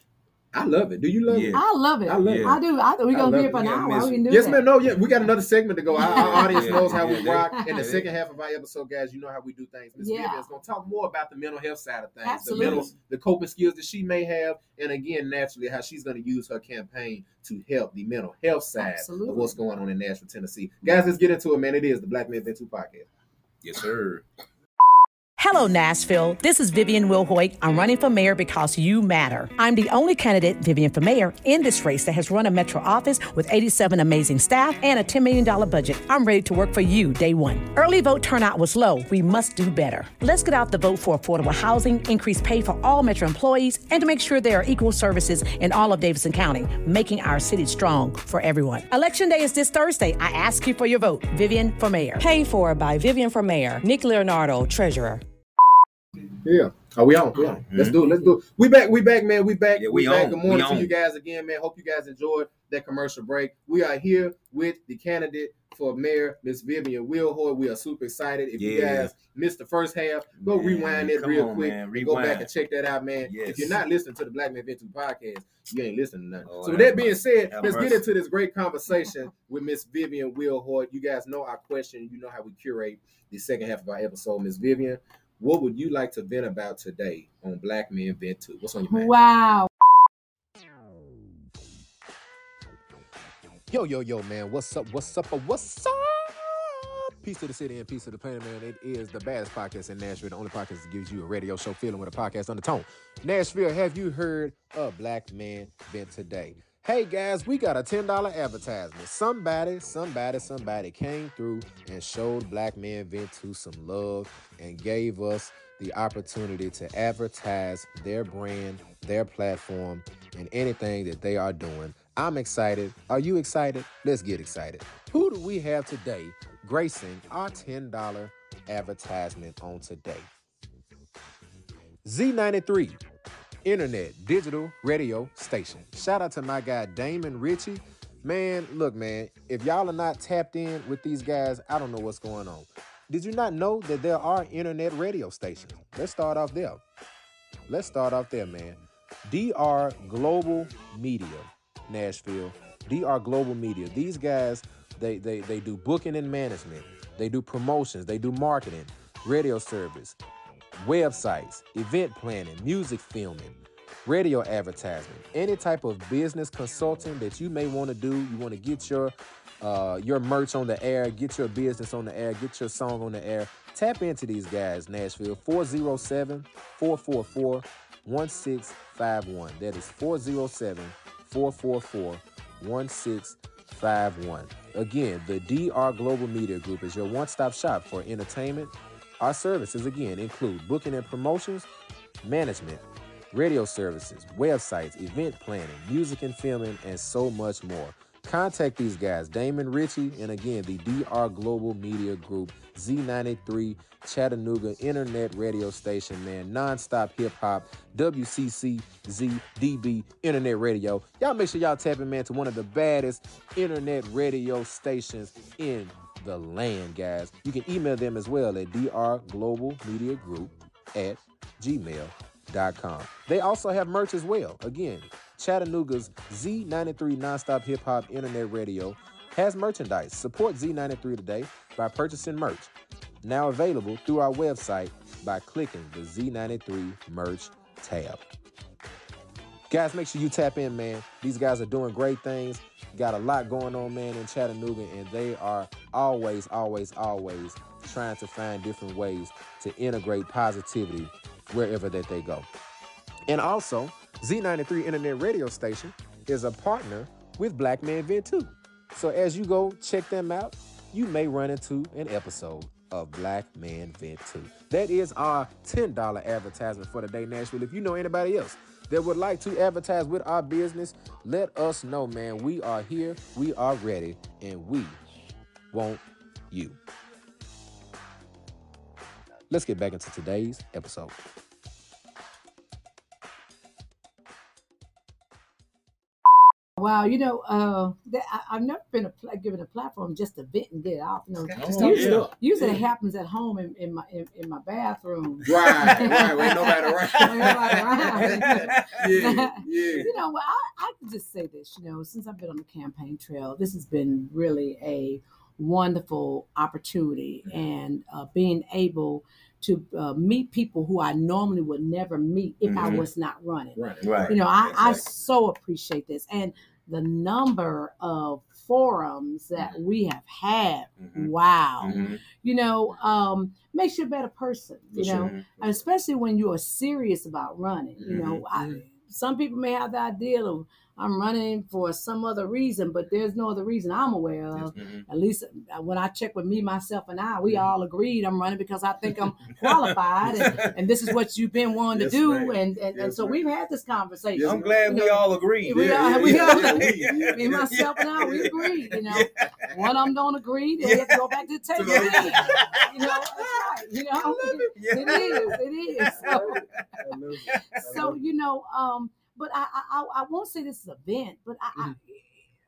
I love it. Do you love Yeah. it? i love it I love it. i do i thought we're gonna be here for an Yeah, hour miss we can do Yes, that. man. No, yeah, we got another segment to go. Our, our audience Yeah, knows how yeah, we rock. [laughs] In the second half of our episode, guys, you know how we do things. Miss Yeah. Vivian's gonna talk more about the mental health side of things, Absolutely. the mental, the coping skills that she may have, and again, naturally, how she's gonna use her campaign to help the mental health side Absolutely. of what's going on in Nashville, Tennessee. Guys, let's get into it, man. It is the Black Men Vent Too podcast. Yes, sir. Hello, Nashville. This is Vivian Wilhoite. I'm running for mayor because you matter. I'm the only candidate, Vivian for mayor, in this race that has run a metro office with 87 amazing staff and a $10 million budget. I'm ready to work for you day one. Early vote turnout was low. We must do better. Let's get out the vote for affordable housing, increase pay for all metro employees, and to make sure there are equal services in all of Davidson County, making our city strong for everyone. Election day is this Thursday. I ask you for your vote. Vivian for mayor. Paid for by Vivian for Mayor, Nick Leonardo, Treasurer. Yeah. Are we on? We on. Mm-hmm. Let's do it. Let's do it. We back. We back, man. We back. Yeah, we back. on. Good morning We to on. you guys again, man. Hope you guys enjoyed that commercial break. We are here with the candidate for mayor, Miss Vivian Wilhoite. We are super excited. If you guys missed the first half, go Man, rewind it real on, quick. and Go back and check that out, man. Yes. If you're not listening to the Black Men Vent Too podcast, you ain't listening to nothing. Oh, so with that being said, let's get into this great conversation with Miss Vivian Wilhoite. You guys know our question. You know how we curate the second half of our episode. Miss Vivian, what would you like to vent about today on Black Men Vent Too? What's on your mind? wow Yo, yo, yo, man. What's up? What's up? uh, What's up? Peace to the city and peace to the planet, man. It is the baddest podcast in Nashville, the only podcast that gives you a radio show feeling with a podcast undertone. Nashville, have you heard of Black Man Vent Today? Hey guys, we got a $10 advertisement. Somebody, somebody, somebody came through and showed Black Men Vent Too some love and gave us the opportunity to advertise their brand, their platform, and anything that they are doing. I'm excited. Are you excited? Let's get excited. Who do we have today gracing our $10 advertisement on today? Z93, internet digital radio station. Shout out to my guy Damon Ritchie. Man, look, man, if y'all are not tapped in with these guys, I don't know what's going on. Did you not know that there are internet radio stations? Let's start off there. Let's start off there, man. DR Global Media, Nashville. DR Global Media. These guys, they they they do booking and management. They do promotions. They do marketing, radio service, websites, event planning, music filming, radio advertisement, any type of business consulting that you may want to do. You want to get your uh, your merch on the air, get your business on the air, get your song on the air. Tap into these guys, Nashville 407 444 1651. That is 407 444 1651. Again, the DR Global Media Group is your one stop shop for entertainment. Our services, again, include booking and promotions, management, radio services, websites, event planning, music and filming, and so much more. Contact these guys, Damon Ritchie, and again, the DR Global Media Group, Z93 Chattanooga Internet Radio Station, man, nonstop hip hop, WCC ZDB Internet Radio. Y'all make sure y'all tap in, man, to one of the baddest internet radio stations in the land, guys. You can email them as well at drglobalmediagroup Global Media Group at gmail.com. They also have merch as well. Again, Chattanooga's Z93 Nonstop Hip Hop Internet Radio has merchandise. Support Z93 today by purchasing merch. Now available through our website by clicking the Z93 merch tab. Guys, make sure you tap in, man. These guys are doing great things. Got a lot going on, man, in Chattanooga, and they are always, always, always trying to find different ways to integrate positivity wherever that they go. And also, Z93 Internet Radio Station is a partner with Black Men Vent Too. So as you go check them out, you may run into an episode of Black Men Vent Too. That is our $10 advertisement for the day, Nashville. If you know anybody else that would like to advertise with our business, let us know, man. We are here, we are ready, and we want you. Let's get back into today's episode. Wow, you know, uh, that, I, I've never been a given a platform just to vent and get off. You know, Oh, usually, yeah. usually it happens at home in, in my in, in my bathroom. Right, right, when nobody around. [laughs] When nobody around. [laughs] Yeah, yeah. You know, well, I, I could just say this. You know, since I've been on the campaign trail, this has been really a wonderful opportunity, and uh, being able to uh, meet people who I normally would never meet if I Mhm. was not running. Right. Right. You know, I, I so appreciate this. And the number of forums that we have had, Mhm. wow. Mhm. You know, um, makes you a better person, you For know, sure. especially when you are serious about running. You know, I, some people may have the idea of I'm running for some other reason, but there's no other reason I'm aware of. Mhm. At least uh, when I check with me, myself, and I, we Mhm. all agreed I'm running because I think I'm [laughs] qualified, and, and this is what you've been wanting Yes, to do, ma'am. and and, and so ma'am. we've had this conversation. I'm glad we You know, all agreed. we Yeah, all, we yeah, all, yeah, [laughs] me, we- yeah, myself, and I, we agreed. You know, one of them don't agree, then we have to go back to the table. You know, that's right. You know, Yeah. it is, it is. So, [laughs] so you know, um, but I, I I- won't say this is a vent, but I, I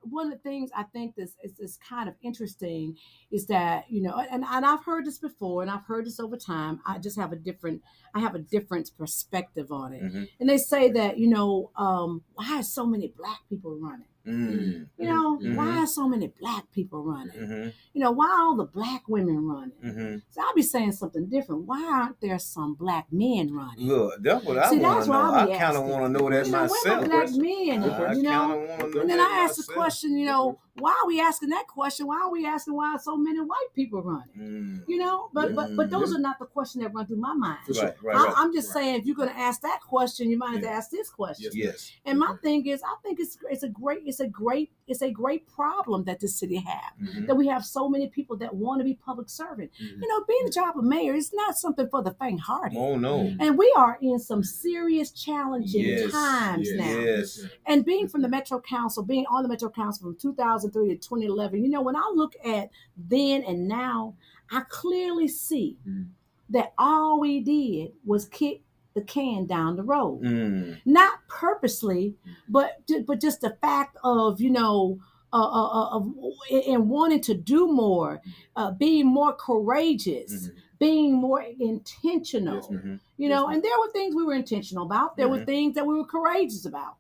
one of the things I think this is, is kind of interesting is that you know, and, and I've heard this before, and I've heard this over time. I just have a different, I have a different perspective on it. Mhm. And they say that you know, um, why are so many black people running? Mm. You know, Mhm. why are so many black people running? Mhm. You know, why are all the black women running? Mhm. So I'll be saying something different. Why aren't there some black men running? Look, that's what I See, want that's to know. I I kind of want to know that you know, myself. black men? I at, you know, and then I asked the question, you know, why are we asking that question? Why are we asking why are so many white people running? Mm. You know, but but but those Mhm. are not the questions that run through my mind. Right, right, I, right. I'm just Right. saying, if you're going to ask that question, you might as well Yeah. ask this question. Yes. Yes. And my thing is, I think it's it's a great it's a great it's a great problem that this city have Mhm. that we have so many people that want to be public servant. Mhm. You know, being the job of mayor is not something for the faint-hearted. Oh no. And we are in some serious, challenging Yes, times yes, now. Yes. And being from the Metro Council, being on the Metro Council from 2003 to 2011, you know, when I look at then and now, I clearly see Mhm. that all we did was kick the can down the road. Mm. Not purposely, but but just the fact of you know. Uh, uh, uh, of and wanting to do more, uh, being more courageous, Mhm. being more intentional. Yes. Mhm. You know, and there were things we were intentional about. There were Mhm. things that we were courageous about.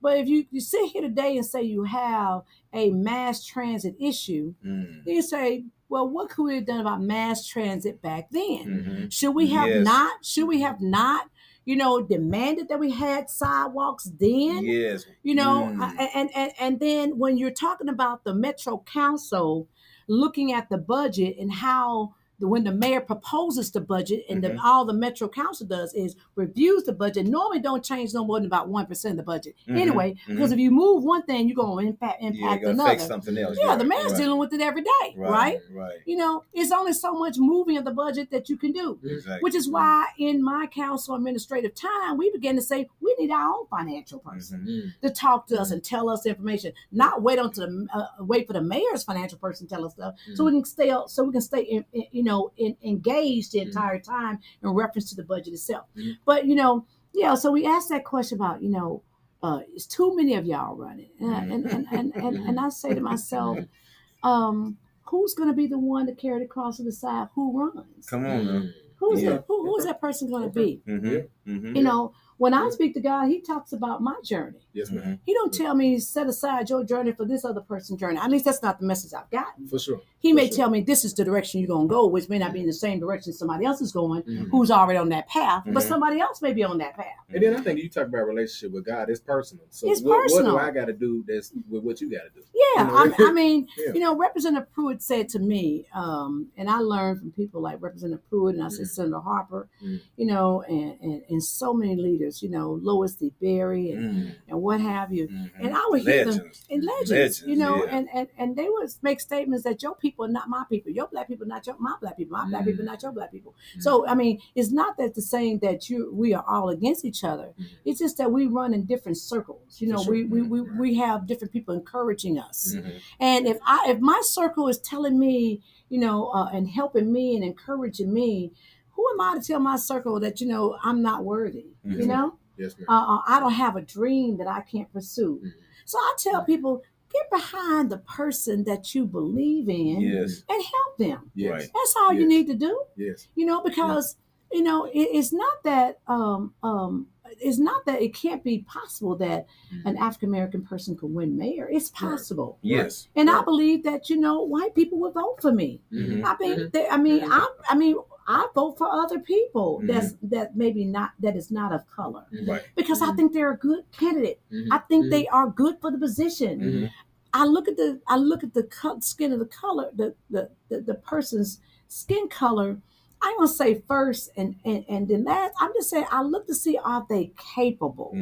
But if you, you sit here today and say you have a mass transit issue, Mm. then you say, well, what could we have done about mass transit back then? Mhm. Should we have Yes. not? Should we have not? You know, demanded that we had sidewalks then. Yes. You know, Mm. And, and and then when you're talking about the Metro Council looking at the budget and how when the mayor proposes the budget and Mm-hmm. the, all the Metro Council does is reviews the budget. Normally, don't change no more than about one percent of the budget Mhm, anyway. Because mhm. if you move one thing, you're going to impact impact gotta another. something else. Yeah, the mayor's right. dealing with it every day, right? Right. You know, it's only so much moving of the budget that you can do. Exactly. Which is why in my council administrative time, we began to say we need our own financial person Mm-hmm. to talk to us and tell us information, not wait until the uh, wait for the mayor's financial person to tell us stuff, so we can stay so we can stay in, in- you know in, engaged the entire time in reference to the budget itself. But you know, yeah, so we asked that question about you know. Uh, it's too many of y'all running, and and and and, and, and I say to myself, [laughs] um, who's going to be the one to carry the cross to the side? Who runs? Come on now. Who's Yeah. that? Who, who's that person going to be? Mm-hmm. Mm-hmm. You know, when I speak to God, He talks about my journey. Yes, ma'am. He don't tell me set aside your journey for this other person's journey. At least that's not the message I've gotten. For sure. He For may sure. tell me this is the direction you're gonna go, which may not be in the same direction somebody else is going, Mhm. who's already on that path, but Mhm. somebody else may be on that path. And then I think you talk about relationship with God. It's personal. So It's what, personal. what do I got to do that's with what you got to do? Yeah, You know? I, I mean, [laughs] Yeah. you know, Representative Pruitt said to me, um, and I learned from people like Representative Pruitt and I said Senator Harper, you know, and, and and so many leaders, you know, Lois DeBerry and, mm. and what have you. Mm-hmm. And I would hear them Legends. and legends, Legends, you know, yeah. and, and and they would make statements that your people are not my people, your black people not your my black people, my black people mm. not your black people. Mm. So I mean, it's not that the saying that you we are all against each other. It's just that we run in different circles. You know, sure. we, we we mm-hmm. we have different people encouraging us. Mhm. And if I if my circle is telling me, you know, uh, and helping me and encouraging me, who am I to tell my circle that you know I'm not worthy? You Mhm. know, Yes, ma'am. uh, uh, I don't have a dream that I can't pursue. So I tell people, get behind the person that you believe in Yes. and help them. Yes. That's all you need to do. Yes. You know, because you know it, it's not that um, um, it's not that it can't be possible that an African American person could win mayor. It's possible. Yes. And I believe that you know white people will vote for me. Mhm. I mean, they, I mean, I, I mean, I vote for other people mm-hmm. that's that maybe not that is not of color mm-hmm. Right. because I mm-hmm. think they're a good candidate. I think they are good for the position. Mhm. I look at the I look at the skin of the color, the the the, the person's skin color. I'm gonna say first and, and and then last. I'm just saying I look to see are they capable?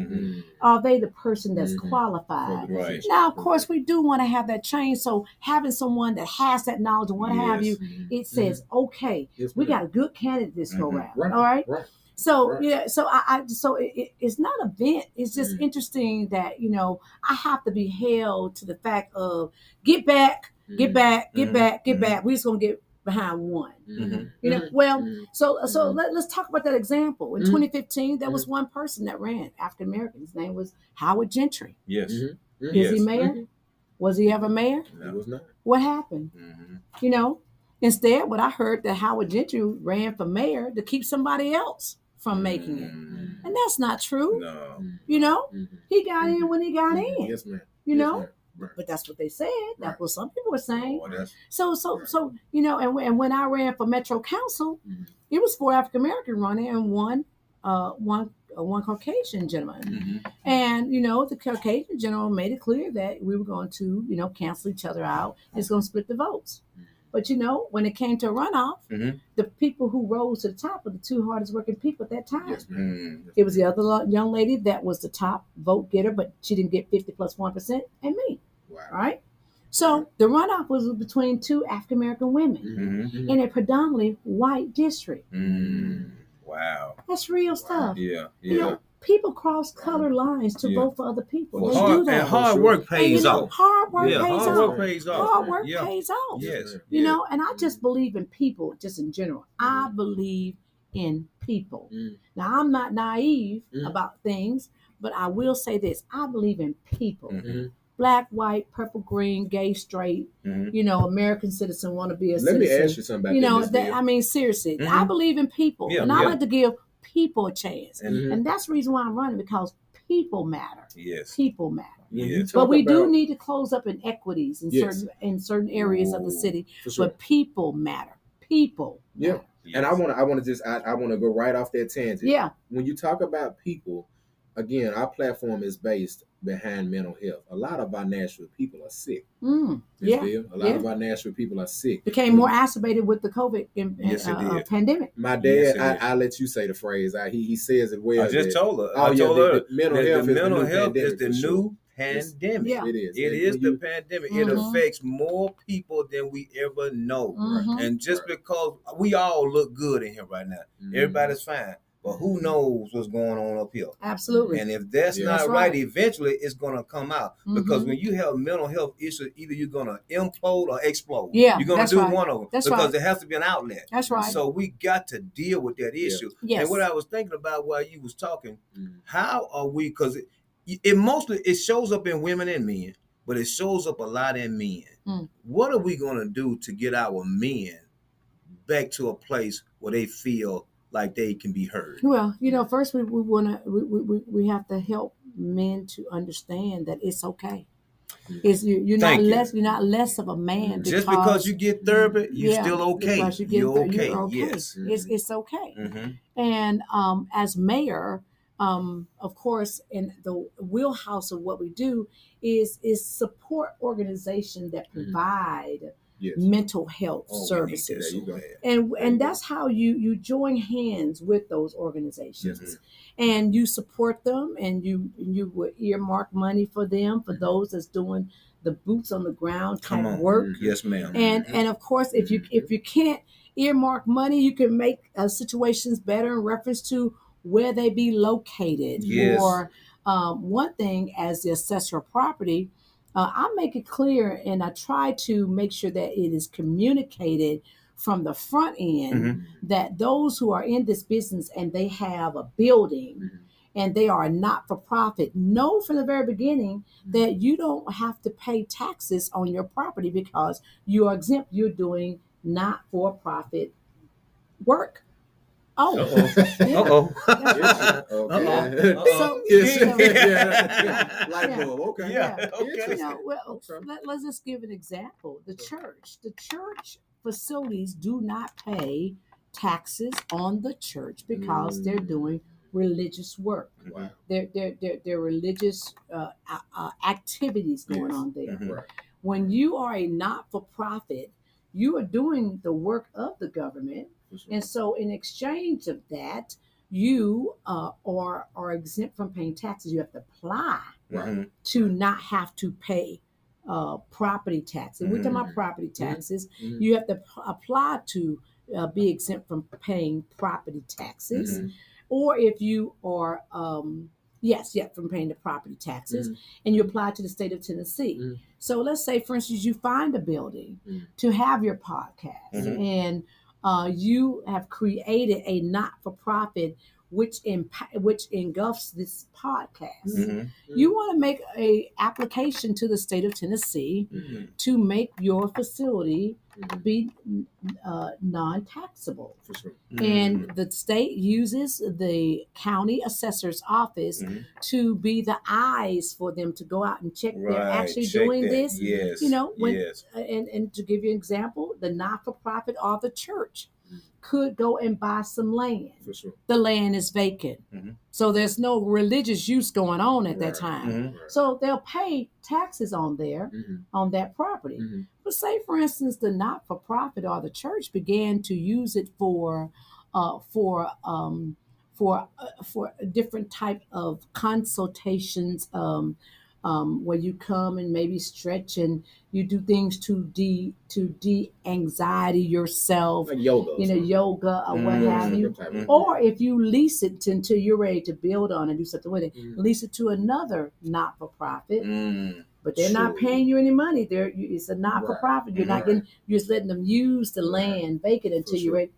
Are they the person that's qualified? For the Right. Now, of course, we do want to have that change. So having someone that has that knowledge and what have you, it says, okay, Yes, we got a good candidate this go Mhm. round. Right, All right. right, So right. yeah, so I, I so it, it- it's not a vent. It's just Mm-hmm. interesting that you know I have to be held to the fact of get back, Mm-hmm. get back, get back, get back. We just gonna get behind one. Mm-hmm. You know, mm-hmm. well, mm-hmm. so so mm-hmm. let, let's talk about that example. In Mhm. 2015, there was one person that ran African American. His name was Howard Gentry. Yes. Mm-hmm. Is he mayor? Was he ever mayor? It was not. What happened? You know, instead, what I heard that Howard Gentry ran for mayor to keep somebody else from making it, and that's not true. No. You know, he got in when he got in. Yes, ma'am. You Yes, know, ma'am. Right. but that's what they said. That's what some people were saying. That's- So, so, so you know, and, when- and when I ran for Metro Council, it was four African American running and one, uh, one, uh, one Caucasian gentleman. And you know, the Caucasian gentleman made it clear that we were going to, you know, cancel each other out. It's going to split the votes. But you know, when it came to runoff, Mhm. the people who rose to the top were the two hardest working people at that time. Yes, ma'am. It was the other young lady that was the top vote getter, but she didn't get 50 plus 1, and me. Wow. All right. So the runoff was between two African American women Mhm. in a predominantly white district. Mm. Wow. That's real stuff. Yeah. You know, people cross color lines to Yeah. vote for other people. For they hard- do that. and hard work And, you pays know, off. Hard work Yeah, pays hard off. work pays off. Hard work Yeah. pays off. Yes. You know, and I mm-hmm. just believe in people, just in general. I mm-hmm. believe in people. Mm. Now, I'm not naive mm. about things, but I will say this I believe in people. Black, white, purple, green, gay, straight, Mhm. you know, American citizen, want to be a Let me ask you something about You know, that, I mean, seriously, Mhm. I believe in people. Yeah, and I yeah. like to give people a chance. Mhm. And that's the reason why I'm running because people matter. Yes. People matter. When you But we do need to close up inequities in Yes. certain in certain areas of the city. sure. But people matter. People. Yeah. matter. And I want to, I want to just, I, I want to go right off that tangent. Yeah. When you talk about people, again, our platform is based behind mental health. A lot of our Nashville people are sick. Mm, yeah. Bill. A lot yeah. of our Nashville people are sick. Became more exacerbated with the COVID in, Yes, it uh, did. pandemic. My dad, Yes, I. I let you say the phrase. I, he he says it well. I just that- told her. Oh I yeah, told the, her. the mental the, health the is mental the health is the for sure. new pandemic. Yeah. It is. It And is when the you- pandemic. It Mhm. affects more people than we ever know. Mhm. And just Right. because we all look good in here right now, Mhm. everybody's fine. But who knows what's going on up here? Absolutely. And if that's Yeah. not That's right, right. eventually it's gonna come out. Because Mhm. when you have mental health issues, either you're gonna implode or explode. Yeah, You're gonna do right. one of them. That's because right. there has to be an outlet. That's right. So we got to deal with that Yeah. issue. yes. And what I was thinking about while you was talking, Mhm. how are we? Because it, it mostly it shows up in women and men, but it shows up a lot in men. Mm. What are we gonna do to get our men back to a place where they feel like they can be heard? Well, you know, first we, we want to we, we, we- have to help men to understand that it's okay. It's you, you're not Thank you. less you're not less of a man Just because you get therapy, you yeah, still okay. you get You're okay. You're okay. Yes. It's it's okay. hmm And um, as mayor, um, of course, in the wheelhouse of what we do is is support organizations that Mhm. provide Yes. mental health Oh, services you so go. bad. and and that's how you you join hands with those organizations Yes, and you support them and you you would earmark money for them for those that's doing the boots on the ground type work Yes, ma'am. and and of course if you if you can't earmark money you can make uh, situations better in reference to where they be located Yes. or um, one thing as the assessor of property uh, i make it clear and i try to make sure that it is communicated from the front end Mhm. that those who are in this business and they have a building Mhm. and they are not for profit know from the very beginning that you don't have to pay taxes on your property because you are exempt you're doing not for profit work oh Uh-oh. [laughs] yeah. Uh-oh. Yes, okay. Uh-oh. So- Yes. so- yeah. Light Yeah. bulb. Okay. Yeah. Yeah. Okay. you know, well, Okay. let, let's just give an example. The church, the church facilities do not pay taxes on the church because they're Mm. doing religious work. Wow. There, there, there, there are religious uh, uh, uh, activities going Yes. on there. Mhm. When you are a not-for-profit, you are doing the work of the government, And so in exchange of that, you uh, are are exempt from paying taxes. You have to apply Mhm. to not have to pay uh, property taxes. We're talking about Mhm. property taxes. Mhm. You have to p- apply to uh, be exempt from paying property taxes, Mhm. or if you are, um, yes, yeah, from paying the property taxes, and you apply to the state of Tennessee. So let's say, for instance, you find a building to have your podcast, and uh, you have created a not-for-profit which impa- which engulfs this podcast. Mhm. You want to make a application to the state of Tennessee Mhm. to make your facility Mhm. be uh, non-taxable. Sure. And the state uses the county assessor's office Mhm. to be the eyes for them to go out and check they're actually Check doing that. this. Yes. You know, when yes. and, and to give you an example, the not-for-profit or the church could go and buy some land. For sure. The land is vacant. Mhm. So there's no religious use going on at that Right. time. Mhm. Right. So they'll pay taxes on there Mhm. on that property. Mhm. But say, for instance, the not-for-profit or the church began to use it for, uh, for, um, for, uh, for a different type of consultations, um, um, where you come and maybe stretch and you do things to de to de anxiety yourself, Like yoga. or you know, yoga or what Mm. have you. Some type of- Or if you lease it to, until you're ready to build on and do something with it, Mhm. lease it to another not-for-profit Mm. but they're not paying you any money. They're you- it's a not for profit. You're not getting. You're just letting them use the land vacant until For you're ready.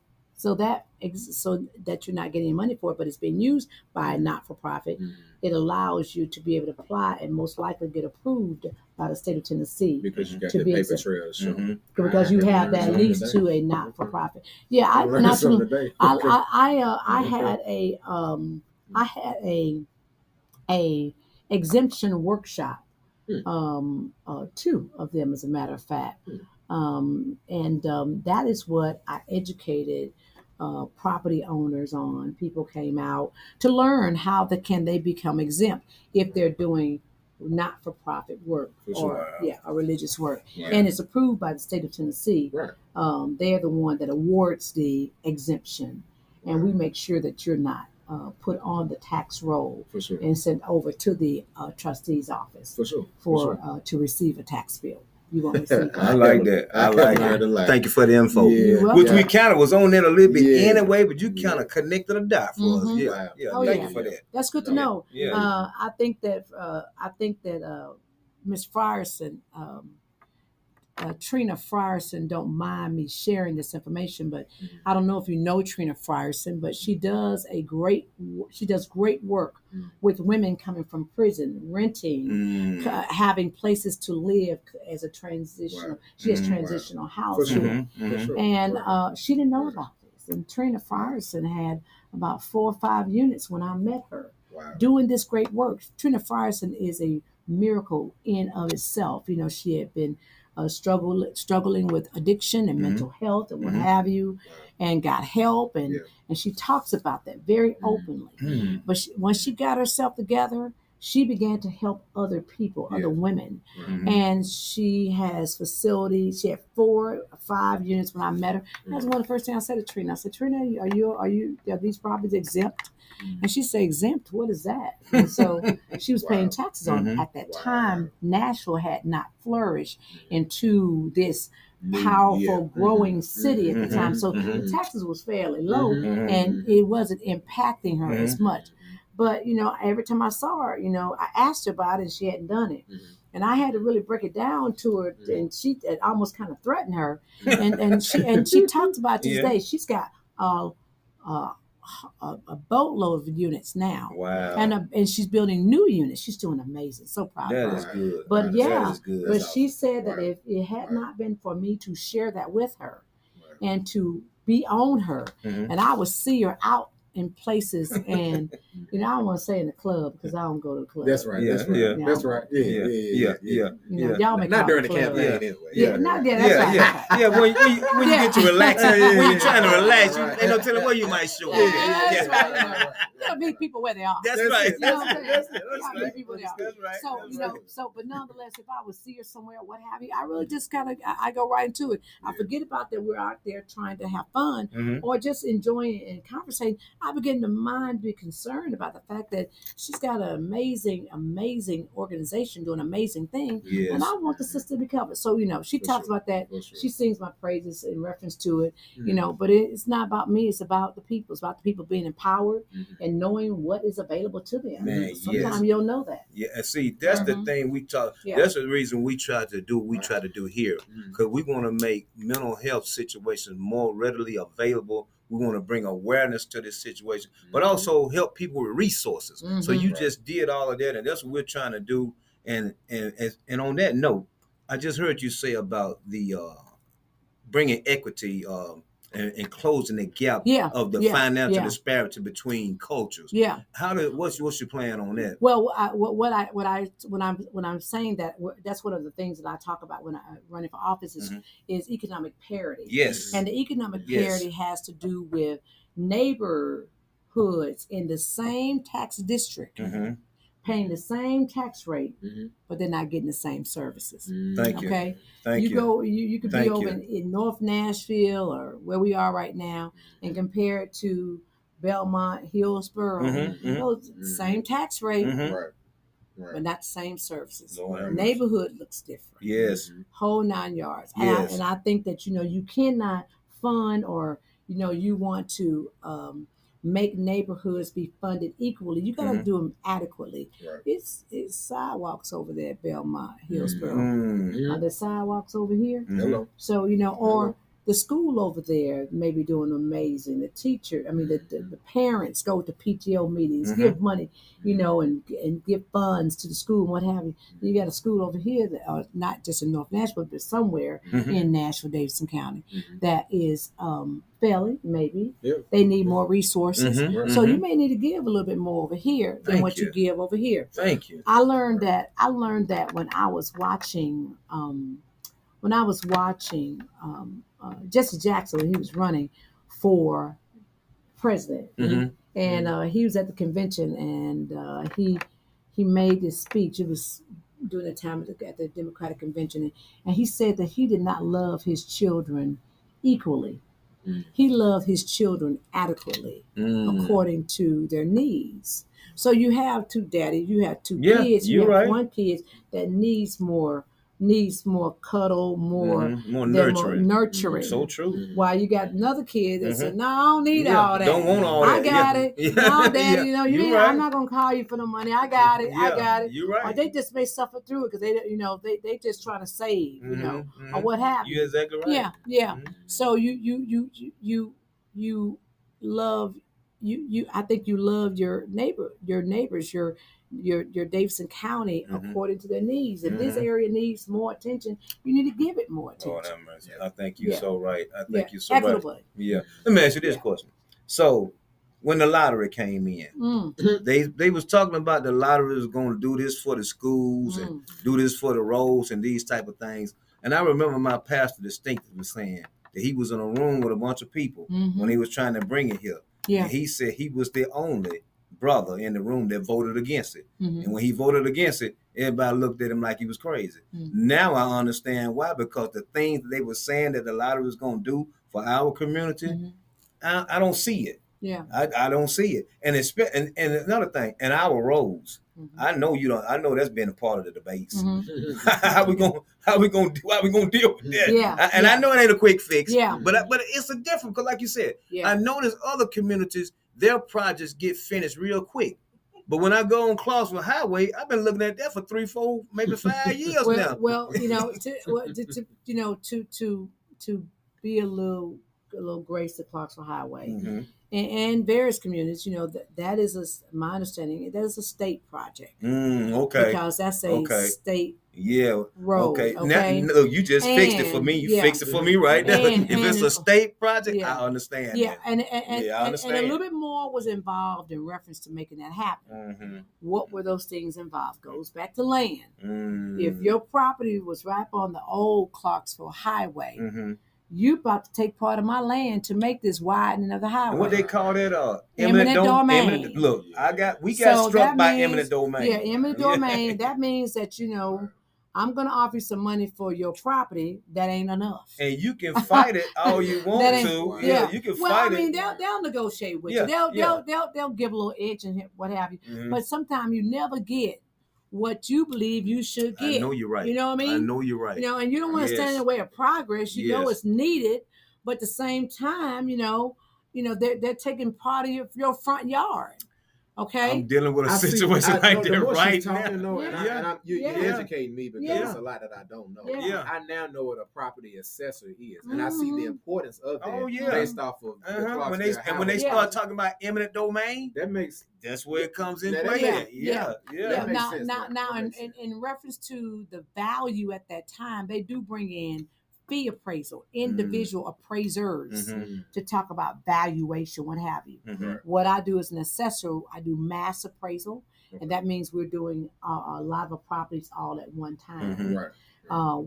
So that so that you're not getting any money for it, but it's being used by a not for profit. Mhm. It allows you to be able to apply and most likely get approved by the state of Tennessee Because you got To the be paper exempt. trail. Sure. Mhm. because you have that Learn lease to a not for profit. Yeah, I Learn not something. I I I, uh, I had a um I had a a exemption workshop Hmm. um uh, two of them as a matter of fact Hmm. um and um that is what I educated uh, property owners on. People came out to learn how the, can they become exempt if they're doing not for profit work or sure. yeah or religious work Yeah. and it's approved by the state of tennessee Right. um, they're the one that awards the exemption and we make sure that you're not uh, put on the tax roll For sure. and sent over to the uh, trustee's office For sure. for For uh, to receive a tax bill you won't receive [laughs] I like that. I, I like kept learning a that. lot. Thank you for the info. Yeah. Which welcome. we kind of was on that a little bit Yeah. anyway, but you kind of connected a dot for us. Mhm. Yeah, Wow. yeah. Oh, Thank yeah. you for that. That's good to know. Yeah. Uh, I think that uh, I think that uh, Miss Frierson, um, uh, Trina Frierson, don't mind me sharing this information, but Mhm. I don't know if you know Trina Frierson, but she does a great she does great work Mhm. with women coming from prison, renting, Mm. uh, having places to live as a transitional. Wow. She has Mhm. transitional For housing. sure. Mhm, For mhm. And uh, she didn't know about this. And Trina Frierson had about four or five units when I met her wow. doing this great work. Trina Frierson is a miracle in of itself. You know, she had been uh, struggle, struggling with addiction and Mhm. mental health and what Mhm. have you, and got help. And, Yeah. and she talks about that very Mhm. openly. Mhm. But she, once she got herself together, she began to help other people, other women. Mhm. And she has facilities. She had four, five units when I met her. That was one of the first things I said to Trina. I said, Trina, are you are you are these properties exempt? And she said, exempt? What is that? And so [laughs] she was paying taxes on it. Mhm. At that Wow. time, Nashville had not flourished into this powerful, yeah. growing Mhm. city at the Mhm. time. So Mhm. taxes was fairly low Mhm. and it wasn't impacting her as much. But you know, every time I saw her, you know, I asked her about it and she hadn't done it. Mhm. And I had to really break it down to her, and she almost kind of threatened her. [laughs] And and she and she talked about this Yeah. day. She's got uh, uh, a, a boatload of units now, Wow. and uh, and she's building new units. She's doing amazing. So proud of that her. is good. But That yeah, good. but That's she awesome. said that Right. if it had Right. not been for me to share that with her Right. and to be on her, Mhm. and I would see her out in places and [laughs] you know I don't want to say in the club because I don't go to the club. That's right. Yeah, That's right. yeah. That's right. Yeah. Yeah, Yeah. yeah, yeah. You know, Yeah. y'all may Not during the club. campaign Yeah. anyway. Yeah, not yeah, that's yeah, right. yeah, yeah. When, when, you, when you get to relax, Yeah, [laughs] yeah, when you're trying to relax, you Right. ain't no telling where you might show up. Yeah, Yeah, that's yeah. right. You gotta meet people where they are. That's That's right. You know what I'm That's saying? it. That's right. people there. That's right. So That's you know, so but nonetheless, if I would see her somewhere, what have you, I really just kind of I, I go right into it. I forget about that we're out there trying to have fun Mhm. or just enjoying and conversating. I begin to mind be concerned about the fact that she's got an amazing, amazing organization doing amazing thing. Yes. and I want the sister to be covered. So you know, she For talks sure. about that. Sure. She sings my praises in reference to it, you Mhm. know. But it's not about me; it's about the people. It's about the people being empowered Mhm. and knowing what is available to them. Man, Sometimes yes. you don't know that. Yeah, and see, that's the Mhm. thing we talk. Yeah. That's the reason we try to do. what We try to do here because we want to make mental health situations more readily available. We want to bring awareness to this situation, but Mhm. also help people with resources. So Mhm. you Right. just did all of that, and that's what we're trying to do. And and and, and on that note, I just heard you say about the uh, bringing equity um, and, and closing the gap Yeah, of the yeah, financial yeah. disparity between cultures. Yeah. How did what's what's your plan on that? Well, I, what, what I what I when I'm when I'm saying that that's one of the things that I talk about when I uh, running for office is, Mhm. is economic parity. Yes. And the economic Yes. parity has to do with neighborhoods in the same tax district Mhm. Paying the same tax rate, Mhm. but they're not getting the same services. Mhm. Thank you. Okay. Thank you. you go you, you could Thank be over in, in North Nashville or where we are right now and compare it to Belmont, Hillsboro. Mhm. Those- Mhm. Same tax rate. Right. Right. but not the same services. Lord have. Neighborhood looks different. Yes. Whole nine yards. And, I, and I think that you know you cannot fund or you know you want to um, make neighborhoods be funded equally. You got to Mhm. do them adequately. Right. It's it's sidewalks over there at Belmont, Hillsboro. Mm. Mhm. Are there sidewalks over here? Hello. So you know, or Hello. The school over there may be doing amazing. The teacher, I mean, the, the, the parents go to PTO meetings, Mhm. give money, you know, and and give funds to the school and what have you. You got a school over here that, uh, not just in North Nashville, but somewhere Mhm. in Nashville, Davidson County, Mhm. that is um, failing. Maybe Yeah. they need more resources. Mhm. So you Mhm. may need to give a little bit more over here than Thank what you. you. give over here. Thank you. I learned that I learned that when I was watching um, when I was watching um, uh, Jesse Jackson he was running for president, Mhm. and uh, he was at the convention, and uh, he he made this speech. It was during the time at the, at the Democratic convention, and, and he said that he did not love his children equally. He loved his children adequately Mm. according to their needs. So you have two daddies, you have two Yeah, kids, you have right. one kid that needs more needs more cuddle, more Mhm. More nurturing. nurturing. So true. While you got another kid that said, Mhm. "No, I don't need Yeah, all that. don't want all that. I got Yeah. it. [laughs] Yeah. No, daddy, Yeah. you know, you right. I'm not gonna call you for the money. I got it. I got it. you right. Or they just may suffer through it because they, you know, they they just trying to save, you know, Mhm, or mhm. what happened. you. Exactly right. Yeah, yeah. Mhm. So you you you you you you love you you I think you love your neighbor your neighbors your your your Davidson County Mhm. according to their needs. If this Mhm. area needs more attention, you need to give it more attention. Lord have mercy. I think you Yeah. so right. I Yeah, think you so right. equitably. Yeah. Let me ask you this question. So when the lottery came in, Mm. they they was talking about the lottery was going to do this for the schools and Mm. do this for the roads and these type of things. And I remember my pastor distinctly saying that he was in a room with a bunch of people Mhm. when he was trying to bring it here. Yeah. And he said he was the only brother in the room that voted against it. Mhm. And when he voted against it, everybody looked at him like he was crazy. Mhm. Now I understand why, because the things that they were saying that the lottery was going to do for our community, Mm-hmm. I, I don't see it. Yeah. I, I don't see it. And it's and, and another thing, and our roads. Mm-hmm. I know you don't. I know that's been a part of the debates. Mhm. [laughs] how we gonna how we gonna do how we gonna deal with that? Yeah, I- and yeah. I know it ain't a quick fix. Yeah. but but it's a different because, like you said, Yeah. I know there's other communities their projects get finished real quick. But when I go on Clarksville Highway, I've been looking at that for three, four, maybe five [laughs] years well, now. well, you know, to, [laughs] well, to, to you know, to to to be a little a little grace to Clarksville Highway Mhm. And, and various communities, you know, that that is a, my understanding that is a state project Mm, okay. because that's a Okay. state Yeah. road. Okay. Okay. Now, look, you just fixed it for me. You yeah. fixed it for me right now. And- if it's a state project, Yeah. I understand. Yeah, and and, and, Yeah, I and- and a little bit more was involved in reference to making that happen. Mhm. What were those things involved? Goes back to land. Mm. If your property was right on the old Clarksville Highway, Mhm. You about to take part of my land to make this widening of the highway. And what they call that? Uh, Eminent dom- domain. eminent- look, I got we got So struck by means- eminent domain. Yeah, eminent [laughs] domain. That means that you know I'm going to offer you some money for your property. That ain't enough. And you can [laughs] fight it all you want to. Yeah, you can well, fight I mean, it. they'll they'll negotiate with Yeah, you. They'll yeah. they'll they'll they'll give a little edge and what have you. Mhm. But sometimes you never get what you believe you should get. I know you're right. You know what I mean? I know you're right. You know, and you don't want to stand in the way of progress. You know Yes. it's needed, but at the same time, you know, you know they're they're taking part of your, your front yard. Okay. I'm dealing with a I see- situation I- like no, that more she's right talking, now. though, and, I, Yeah. and I'm, you, Yeah. you're educating me because Yeah. there's a lot that I don't know. Yeah. Yeah. I now know what a property assessor is, and I see the Mhm. importance of that Oh, yeah. based off of Uh-huh. When they and when they Highway. start talking about eminent domain, that makes that's where it comes in play. yeah. Yeah, yeah. yeah. That makes Now, sense, now, now, in, in, in reference to the value at that time, they do bring in fee appraisal, individual appraisers Mhm. to talk about valuation, what have you. Mhm. What I do as an assessor, I do mass appraisal, and that means we're doing uh, a lot of properties all at one time. Mhm. right. Uh,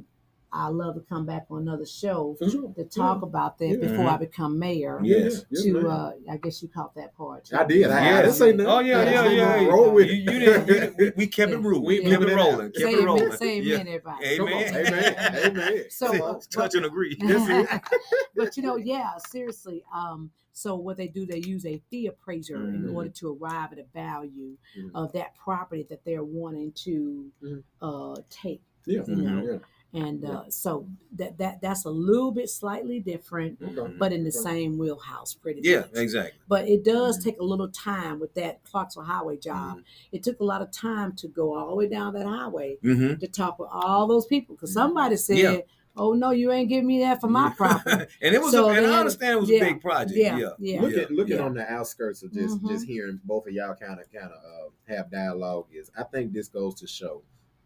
I love to come back on another show For sure. to talk about that Yeah. before. I become mayor. Yes. Yes, to ma'am. uh, I guess you caught that part. too. I did. I, I Yes. didn't say nothing. Oh yeah, I yeah, just yeah. didn't Roll with you, it. you didn't. You didn't we, we [laughs] kept it Yeah. real. We We kept it moving it rolling. out. Kept Same, it rolling. same yeah. in everybody. Amen. Amen. Amen. [laughs] So, See, uh, but- touch and agree. [laughs] but you know, yeah, seriously. Um, so what they do, they use a fee appraiser in Mhm. order to arrive at a value Mhm. of that property that they're wanting to Mhm. uh, take. Yeah. You know, yeah. And Yeah. uh, so that that that's a little bit slightly different, Okay. but in the Okay. same wheelhouse, pretty Yeah, much. Yeah, exactly. But it does Mhm. take a little time with that Clarksville Highway job. Mhm. It took a lot of time to go all the way down that highway Mm-hmm. to talk with all those people because somebody said, Yeah. "Oh no, you ain't giving me that for my [laughs] property." and it was, So a, and they I understand it was yeah, a big project. yeah, Yeah, yeah. Look at looking Yeah. on the outskirts of just just hearing both of y'all kind of kind of uh, have dialogue is. I think this goes to show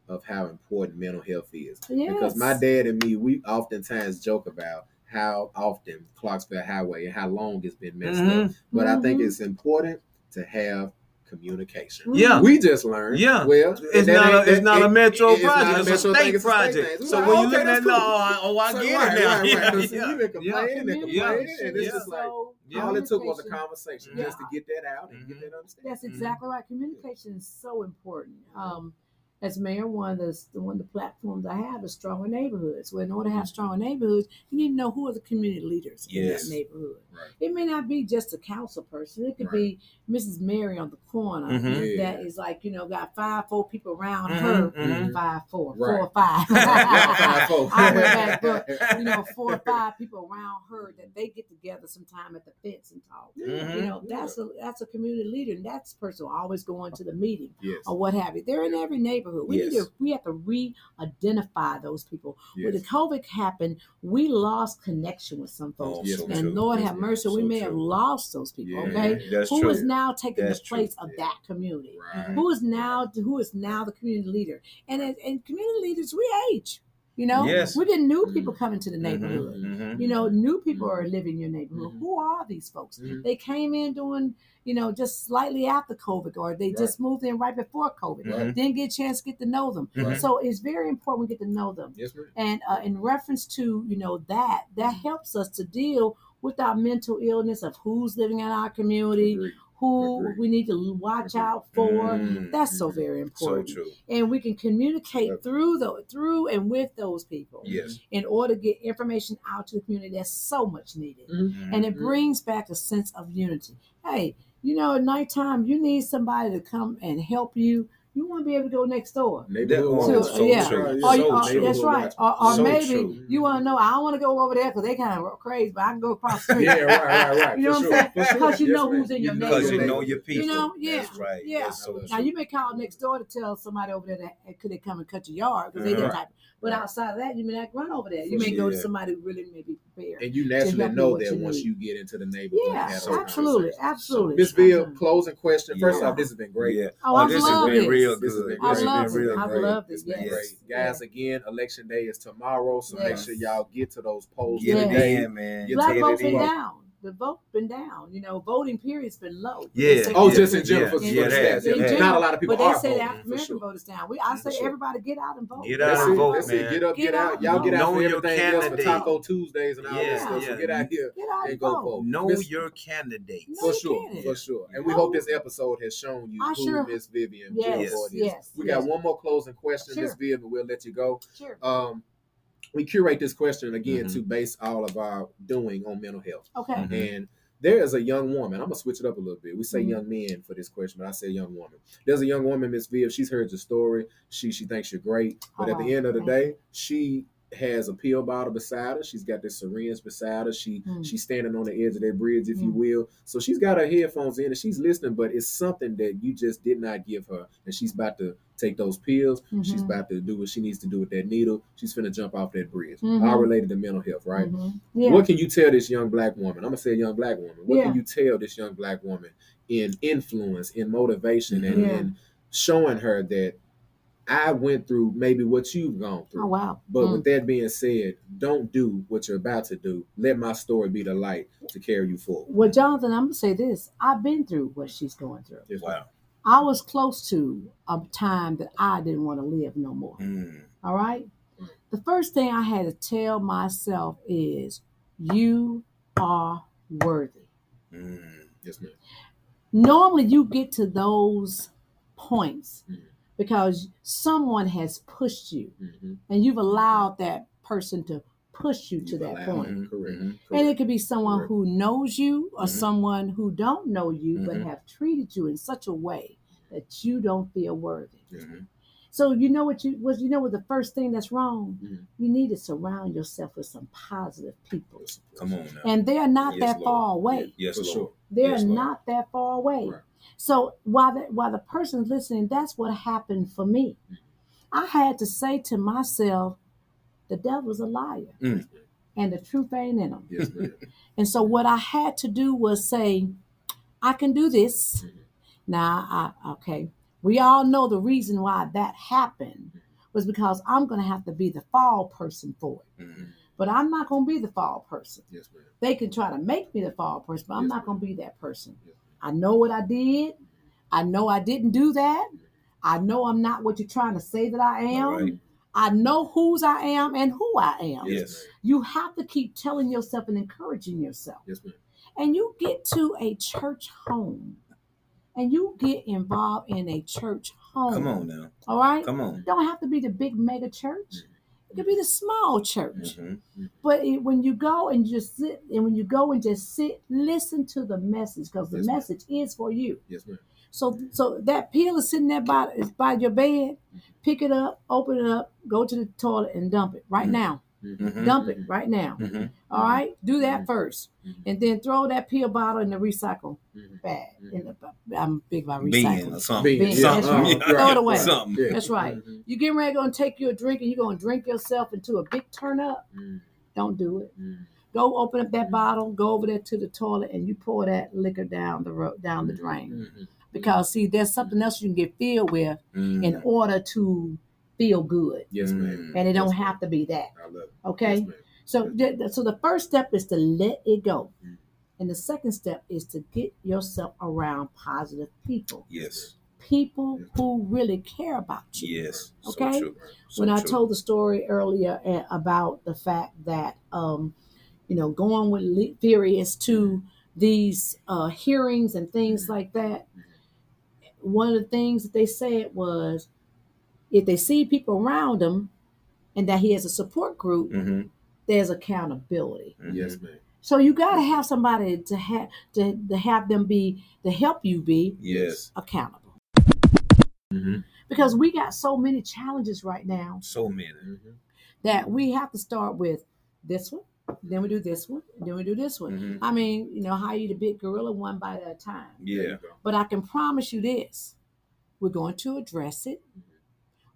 of how important mental health is. Because my dad and me, we oftentimes joke about how often Clarksville Highway and how long it's been messed up. Mhm. But I think Mhm. it's important to have communication. Yeah. we just learned. Yeah. well, It's not a, it's not a it- metro it's not project. It's a metro state it's project. So when you look at cool. law, oh, I So, get right, it now. right, right. [laughs] Yeah, So yeah, you been complaining yeah. and Yeah. and it's Yeah. just like So, all it took was a conversation Yeah. just to get that out and get that understanding. That's exactly right. Communication is so important. Um, as mayor, one of the, one of the platforms I have is stronger neighborhoods. Well, in order to have stronger neighborhoods, you need to know who are the community leaders in that neighborhood. Right. It may not be just a council person. It could be Mrs. Mary on the corner Mhm. that is like you know got five, four people around Mhm, her. mhm. Five, four, Right. four five. [laughs] [laughs] Five, four. I went back, but you know, four or five people around her that they get together sometime at the fence and talk. You know, that's a that's a community leader, and that's person always going to the meeting Yes. or what have you. They're in every neighborhood. We need to we have to re-identify those people. When the COVID happened, we lost connection with some folks. Oh, Yes, so and true. Lord Yes, have mercy, we So may have lost those people. Yeah, okay, who true. is now taking That's the true. place of Yeah. that community? Right. Who is now who is now the community leader? And and community leaders, we age. You know, Yes. we get new people Mhm. coming to the neighborhood. Mhm. You know, new people are living in your neighborhood. Mhm. Who are these folks? They came in doing, you know, just slightly after COVID, or they Right. just moved in right before COVID. Didn't get a chance to get to know them. So it's very important we get to know them. Yes, ma'am. And uh, in reference to you know that, that helps us to deal with our mental illness of who's living in our community, Agreed. Who we need to watch out for. Mm. That's so very So important. true. And we can communicate through the through and with those people Yes. in order to get information out to the community that's so much needed. Mhm. And it brings back a sense of unity. Hey, you know, at nighttime, you need somebody to come and help you. You want to be able to go next door. Neighborhood That- watch. To, so yeah, true. or, So or- true. that's right. Or, or So maybe true. you want to know. I don't want to go over there because they kind of crazy, but I can go across the [laughs] street. Yeah, right, right, right. You know For what I'm sure, saying? for sure. Because you Yes, know ma'am. who's in your Because you neighborhood. know your people. You know, yeah, That's right. yeah. That's so Now true. you may call next door to tell somebody over there that could they come and cut your yard because they Uh-huh. didn't type. But outside of that, you may not run over there. You For may go to somebody who really may be prepared. And you naturally know that you once need. you get into the neighborhood. and Yeah, have absolutely, conversations. absolutely. Miss Bill, Absolutely. closing question. First Yeah. off, this has been great. Yeah. Oh, I this love has been this. real This good. I This has love been it. real I great. love it. It's been Yes. great. Guys, again, election day is tomorrow, so make sure y'all get to those polls Get it today. in, man. Get Black to it in. down. The vote has been down. You know, voting period's been low. Yeah. They say Oh, Yeah. just in general Yeah. for, for Yeah, the it has. Yeah. has. Not a lot of people but they are say the voting. African For American sure. vote is down. We, I say sure. everybody get out and vote. Get out That's and it. vote, That's it. man. Get up, Get get out out. Y'all get vote. out Know for your everything else for. Taco Tuesdays and all Yeah, that stuff. So get out here Get out and and go vote. vote. Know Miss- your candidates. No, For sure, can't. for sure. And we hope this episode has shown you I who Miss Vivian Yes, is. yes, We got one more closing question, Miss Vivian, we'll let you go. Sure. Um, We curate this question again Mhm. to base all of our doing on mental health. Okay. Mhm. And there is a young woman. I'm gonna switch it up a little bit. We say Mhm. young men for this question, but I say young woman. There's a young woman, Miss Viv. She's heard your story. She she thinks you're great, but at the Oh, end of the thank day, she has a pill bottle beside her. She's got this syringe beside her. She Mm. she's standing on the edge of that bridge, if you Mm. will. So she's got her headphones in and she's listening, but it's something that you just did not give her, and she's about to take those pills. She's Mhm. about to do what she needs to do with that needle. She's finna jump off that bridge. Mhm. All related to mental health, right? Mhm. Yeah. What can you tell this young black woman? I'm gonna say young black woman. What Yeah. can you tell this young black woman in influence, in motivation, and Yeah. in showing her that I went through maybe what you've gone through. Oh wow. But Mm. with that being said, don't do what you're about to do. Let my story be the light to carry you forward. Well, Jonathan, I'm gonna say this. I've been through what she's going through. Yes, Wow. I was close to a time that I didn't want to live no more. Mm. All right. The first thing I had to tell myself is, you are worthy. Mm. Yes, ma'am. Normally, you get to those points Mhm. Because someone has pushed you Mm-hmm. and you've allowed that person to push you to You've that allowed point. him. Correct. And it could be someone Correct. who knows you or Mhm. someone who don't know you but Mhm. have treated you in such a way that you don't feel worthy. Yes, ma'am. So you know what you was you know what the first thing that's wrong? Mhm. You need to surround yourself with some positive people. Come on now. And they're not Yes, that Lord. far away. Yes, For Lord. sure. They're Yes, not that far away. Right. So while the, while the person's listening, that's what happened for me. I had to say to myself, the devil's a liar. Mm. And the truth ain't in him. Yes. [laughs] And so what I had to do was say, I can do this. Mhm. Now, I, okay, we all know the reason why that happened was because I'm going to have to be the fall person for it. Mhm. But I'm not going to be the fall person. Yes, ma'am. They can try to make me the fall person, but I'm Yes, not going to be that person. Yes, I know what I did. I know I didn't do that. I know I'm not what you're trying to say that I am. Right. I know whose I am and who I am. Yes. You have to keep telling yourself and encouraging yourself. Yes, ma'am. And you get to a church home and you get involved in a church home. Come on now. All right? Come on. Don't have to be the big mega church. Mm-hmm. It could be the small church. Mhm. But it, when you go and just sit, and when you go and just sit, listen to the message because the Yes, ma'am. message is for you. Yes, ma'am. So, so that pill is sitting there by is by your bed. Pick it up, open it up, go to the toilet and dump it right Mhm. now. Mhm. Dump it right now. Mhm. All right, do that Mhm. 1st Mhm. and then throw that pill bottle in the recycle bag. In the, I'm big about Being or recycling. something. Being, Being, yeah, that's uh-huh. Throw it away. Something. Yeah. That's right. Mhm. You getting ready to go and take you a drink and you're going to drink yourself into a big turn up. Mhm. Don't do it. Mhm. Go open up that bottle, go over there to the toilet, and you pour that liquor down the road, down the drain. Because see, there's something else you can get filled with Mhm. in order to feel good, Yes, Mm. ma'am. and it don't ma'am. have to be that. I love it. Okay. Yes, ma'am. So, th- so the first step is to let it go, Mhm. and the second step is to get yourself around positive people, Yes. people who really care about you. Yes. So Okay. true. So when I true. told the story earlier uh, about the fact that um, you know going with Le- Furious to these uh, hearings and things like that, one of the things that they said was if they see people around him and that he has a support group, Mhm. there's accountability. Mhm. Yes, ma'am. So you got to have somebody to have to, to have them be to help you be Yes. accountable Mhm. because we got so many challenges right now So many. Mhm. that we have to start with this one, then we do this one, then we do this one. Mhm. I mean, you know, how you eat a big gorilla one bite at a time. Yeah. But I can promise you this we're going to address it.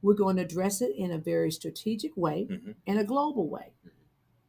We're going to address it in a very strategic way, Mhm. in a global way.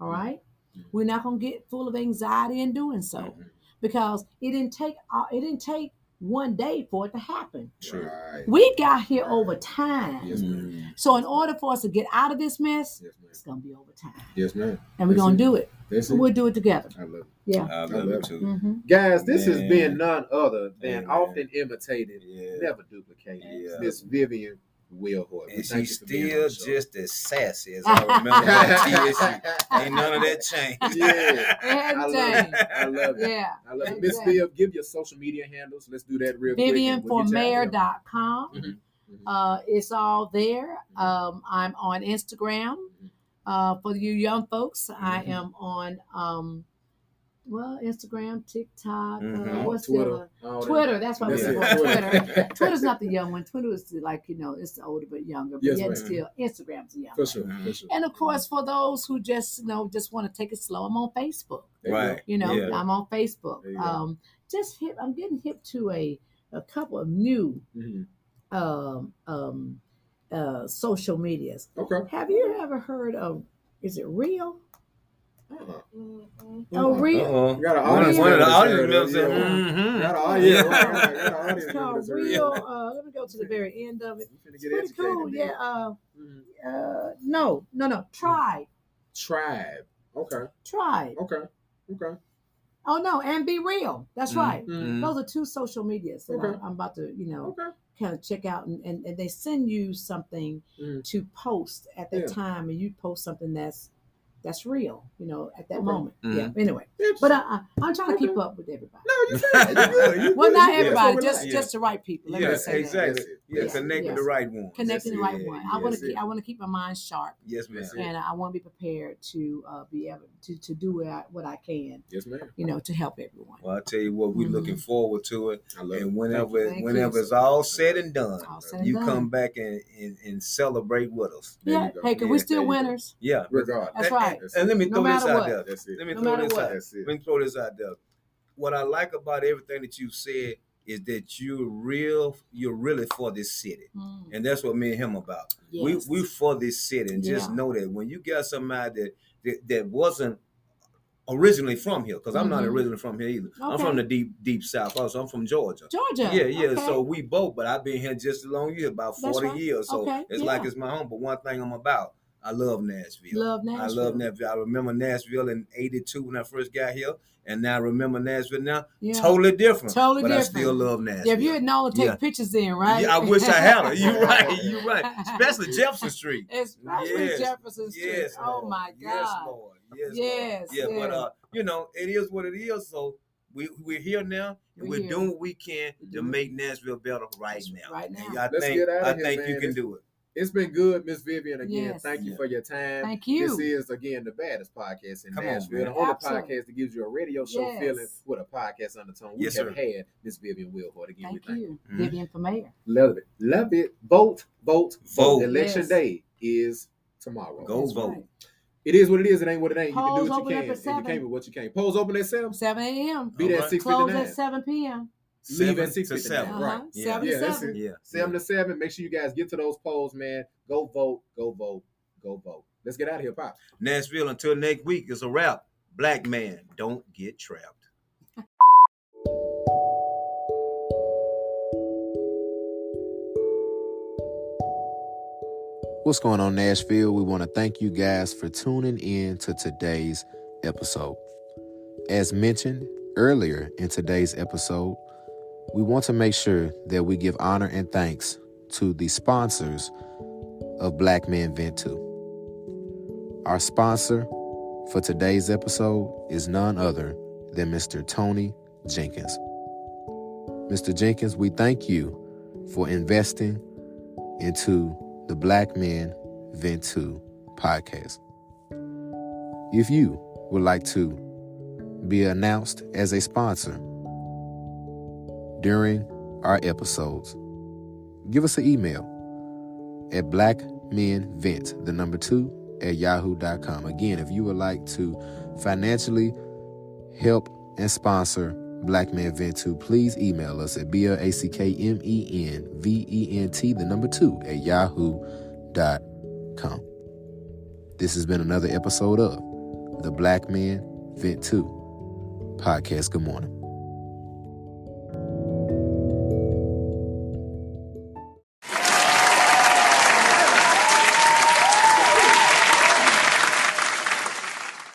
All right? Mhm. We're not going to get full of anxiety in doing so because it didn't take uh, it didn't take one day for it to happen. Right. We got here over time. Yes, ma'am. So in order for us to get out of this mess, Yes, it's going to be over time. Yes, ma'am. And we're That's going it. to do it. That's we'll do it together. I love it. Yeah. I I love love it it. too. hmm Guys, this has Man. been none other than Amen. often imitated, Yeah. never duplicated. Yeah. Miss Vivian Wilhoite. We And she's you for being on still just as sassy as [laughs] I remember her TSU. [laughs] Ain't none of that changed. [laughs] Yeah. It hadn't I love it. I love it. Yeah. I love it. Miss Exactly. Viv, give your social media handles. Let's do that real quick. and we'll get you out of here. VivianForMayor.com. Mhm. Mhm. Uh, it's all there. Um, I'm on Instagram. Uh, for you young folks, I Mhm. am on um, well, Instagram, TikTok, Mhm. uh, what's Twitter. the other? Twitter. That's what That's we're it. on [laughs] Twitter. Twitter's not the young one. Twitter is the, like you know, it's the older but younger. But Yes, yet ma'am. still, Instagram's the young. For one. sure. For sure. And of course, for those who just you know just want to take it slow, I'm on Facebook. Right. You know, Yeah. I'm on Facebook. There you go. Um, just hip. I'm getting hip to a a couple of new Mhm. um, um, uh, social medias. Okay. Have you ever heard of? Is it real? Uh-uh. Oh, real. Uh-oh. You got an One, audience one of the audience members yeah. mm-hmm. Got an audience- Yeah. right, right, got an audience It's called that said, real. Uh, let me go to the very end of it. It's pretty cool. then. Yeah. Uh, Mhm. uh, no, no, no. Try, Tribe. Okay. try. Okay. Okay. Oh no, and BeReal. That's Mhm. right. Mhm. Those are two social medias that Okay. I'm, I'm about to, you know, Okay. kind of check out, and, and, and they send you something Mhm. to post at that Yeah. time, and you post something that's that's real, you know, at that Okay. moment. Mhm. Yeah. Anyway, It's- but I, I, I'm trying to keep up with everybody. no, you fine. You good. You [laughs] Well, good. not You good. everybody, So just relax. just the right people. Let Yeah, me say exactly. That's it. Yeah, Yes, connect with yes. the right one. Connecting the right Yeah, one. I want to keep. I want to keep my mind sharp, Yes, ma'am. And I want to be prepared to uh, be able to to do what I, what I can, Yes, ma'am. you know, to help everyone. Well, I tell you what, we're Mhm. looking forward to it. I love And it. whenever Thank you. whenever it's all said and done, All said and you done. come back and, and, and celebrate with us. There you Yeah. Hey, cause Yeah, we still there you go. winners. Yeah. Regardless. That's And- right. That's And it. let me No throw this out what. there. That's it. Let me No throw this what. out. That's it. Let me throw this out there. What I like about everything that you said is that you're real. You're really for this city, Mm. and that's what me and him about. Yes. We we for this city, and just Yeah. know that when you got somebody that that, that wasn't originally from here, because I'm not Mhm. originally from here either. I'm from the deep deep south. Also, I'm from Georgia. Georgia. Yeah, yeah. Okay. So we both, but I've been here just as long as you, about 40 right. years. So Okay, it's like it's my home. But one thing I'm about, I love Nashville. Love Nashville. I love Nashville. I remember Nashville in '82 when I first got here, and now I remember Nashville now. Yeah. Totally different. Totally but different. I still love Nashville. Yeah, if you had known to take Yeah. pictures then, right? Yeah, I wish I had her. You're right. [laughs] You're right. Especially Jefferson Street. Especially Yes. Jefferson Street. Yes, oh my God. Yes, Lord. Yes, Yes, Lord. Yeah, but uh, you know, it is what it is. So we we're here now, and We're we're, doing what we can to make Nashville better right now. Right now. And I Let's think get outta I here, think man. you can do it. It's been good, Miss Vivian. Again, Yes. thank you Yeah. for your time. Thank you. This is again the baddest podcast in Come Nashville, man. the only Absolutely. podcast that gives you a radio show Yes. feeling with a podcast undertone. We Yes, have sir. had Miss Vivian Wilhoite again. Thank we thank you, Mhm. Vivian for mayor. Love it. Love it. Vote, vote, vote. Vote. Election Yes. day is tomorrow. Go That's vote. right. It is what it is. It ain't what it ain't. You can Polls do what open you can. at And you seven. came with what you can. Polls open at 7. 7 a.m. Be there All at right. Close 6.59. at 7 p.m. Leave Seven to 6.59. seven. Uh-huh. Right. Yeah. 7 Yeah, to 7. Yeah. 7 yeah. to 7. Make sure you guys get to those polls, man. Go vote. Go vote. Go vote. Let's get out of here, Pop. Nashville until next week is a wrap. Black man, don't get trapped. What's going on, Nashville? We want to thank you guys for tuning in to today's episode. As mentioned earlier in today's episode, we want to make sure that we give honor and thanks to the sponsors of Black Men Vent Too. Our sponsor for today's episode is none other than Mr. Tony Jenkins. Mr. Jenkins, we thank you for investing into the Black Men Vent Too podcast. If you would like to be announced as a sponsor during our episodes, give us an email at blackmenvent, the number two, at yahoo.com. Again, if you would like to financially help and sponsor Black Men Vent Too, please email us at B-L-A-C-K-M-E-N-V-E-N-T, the number two, at yahoo.com. This has been another episode of the Black Men Vent Too podcast. Good morning.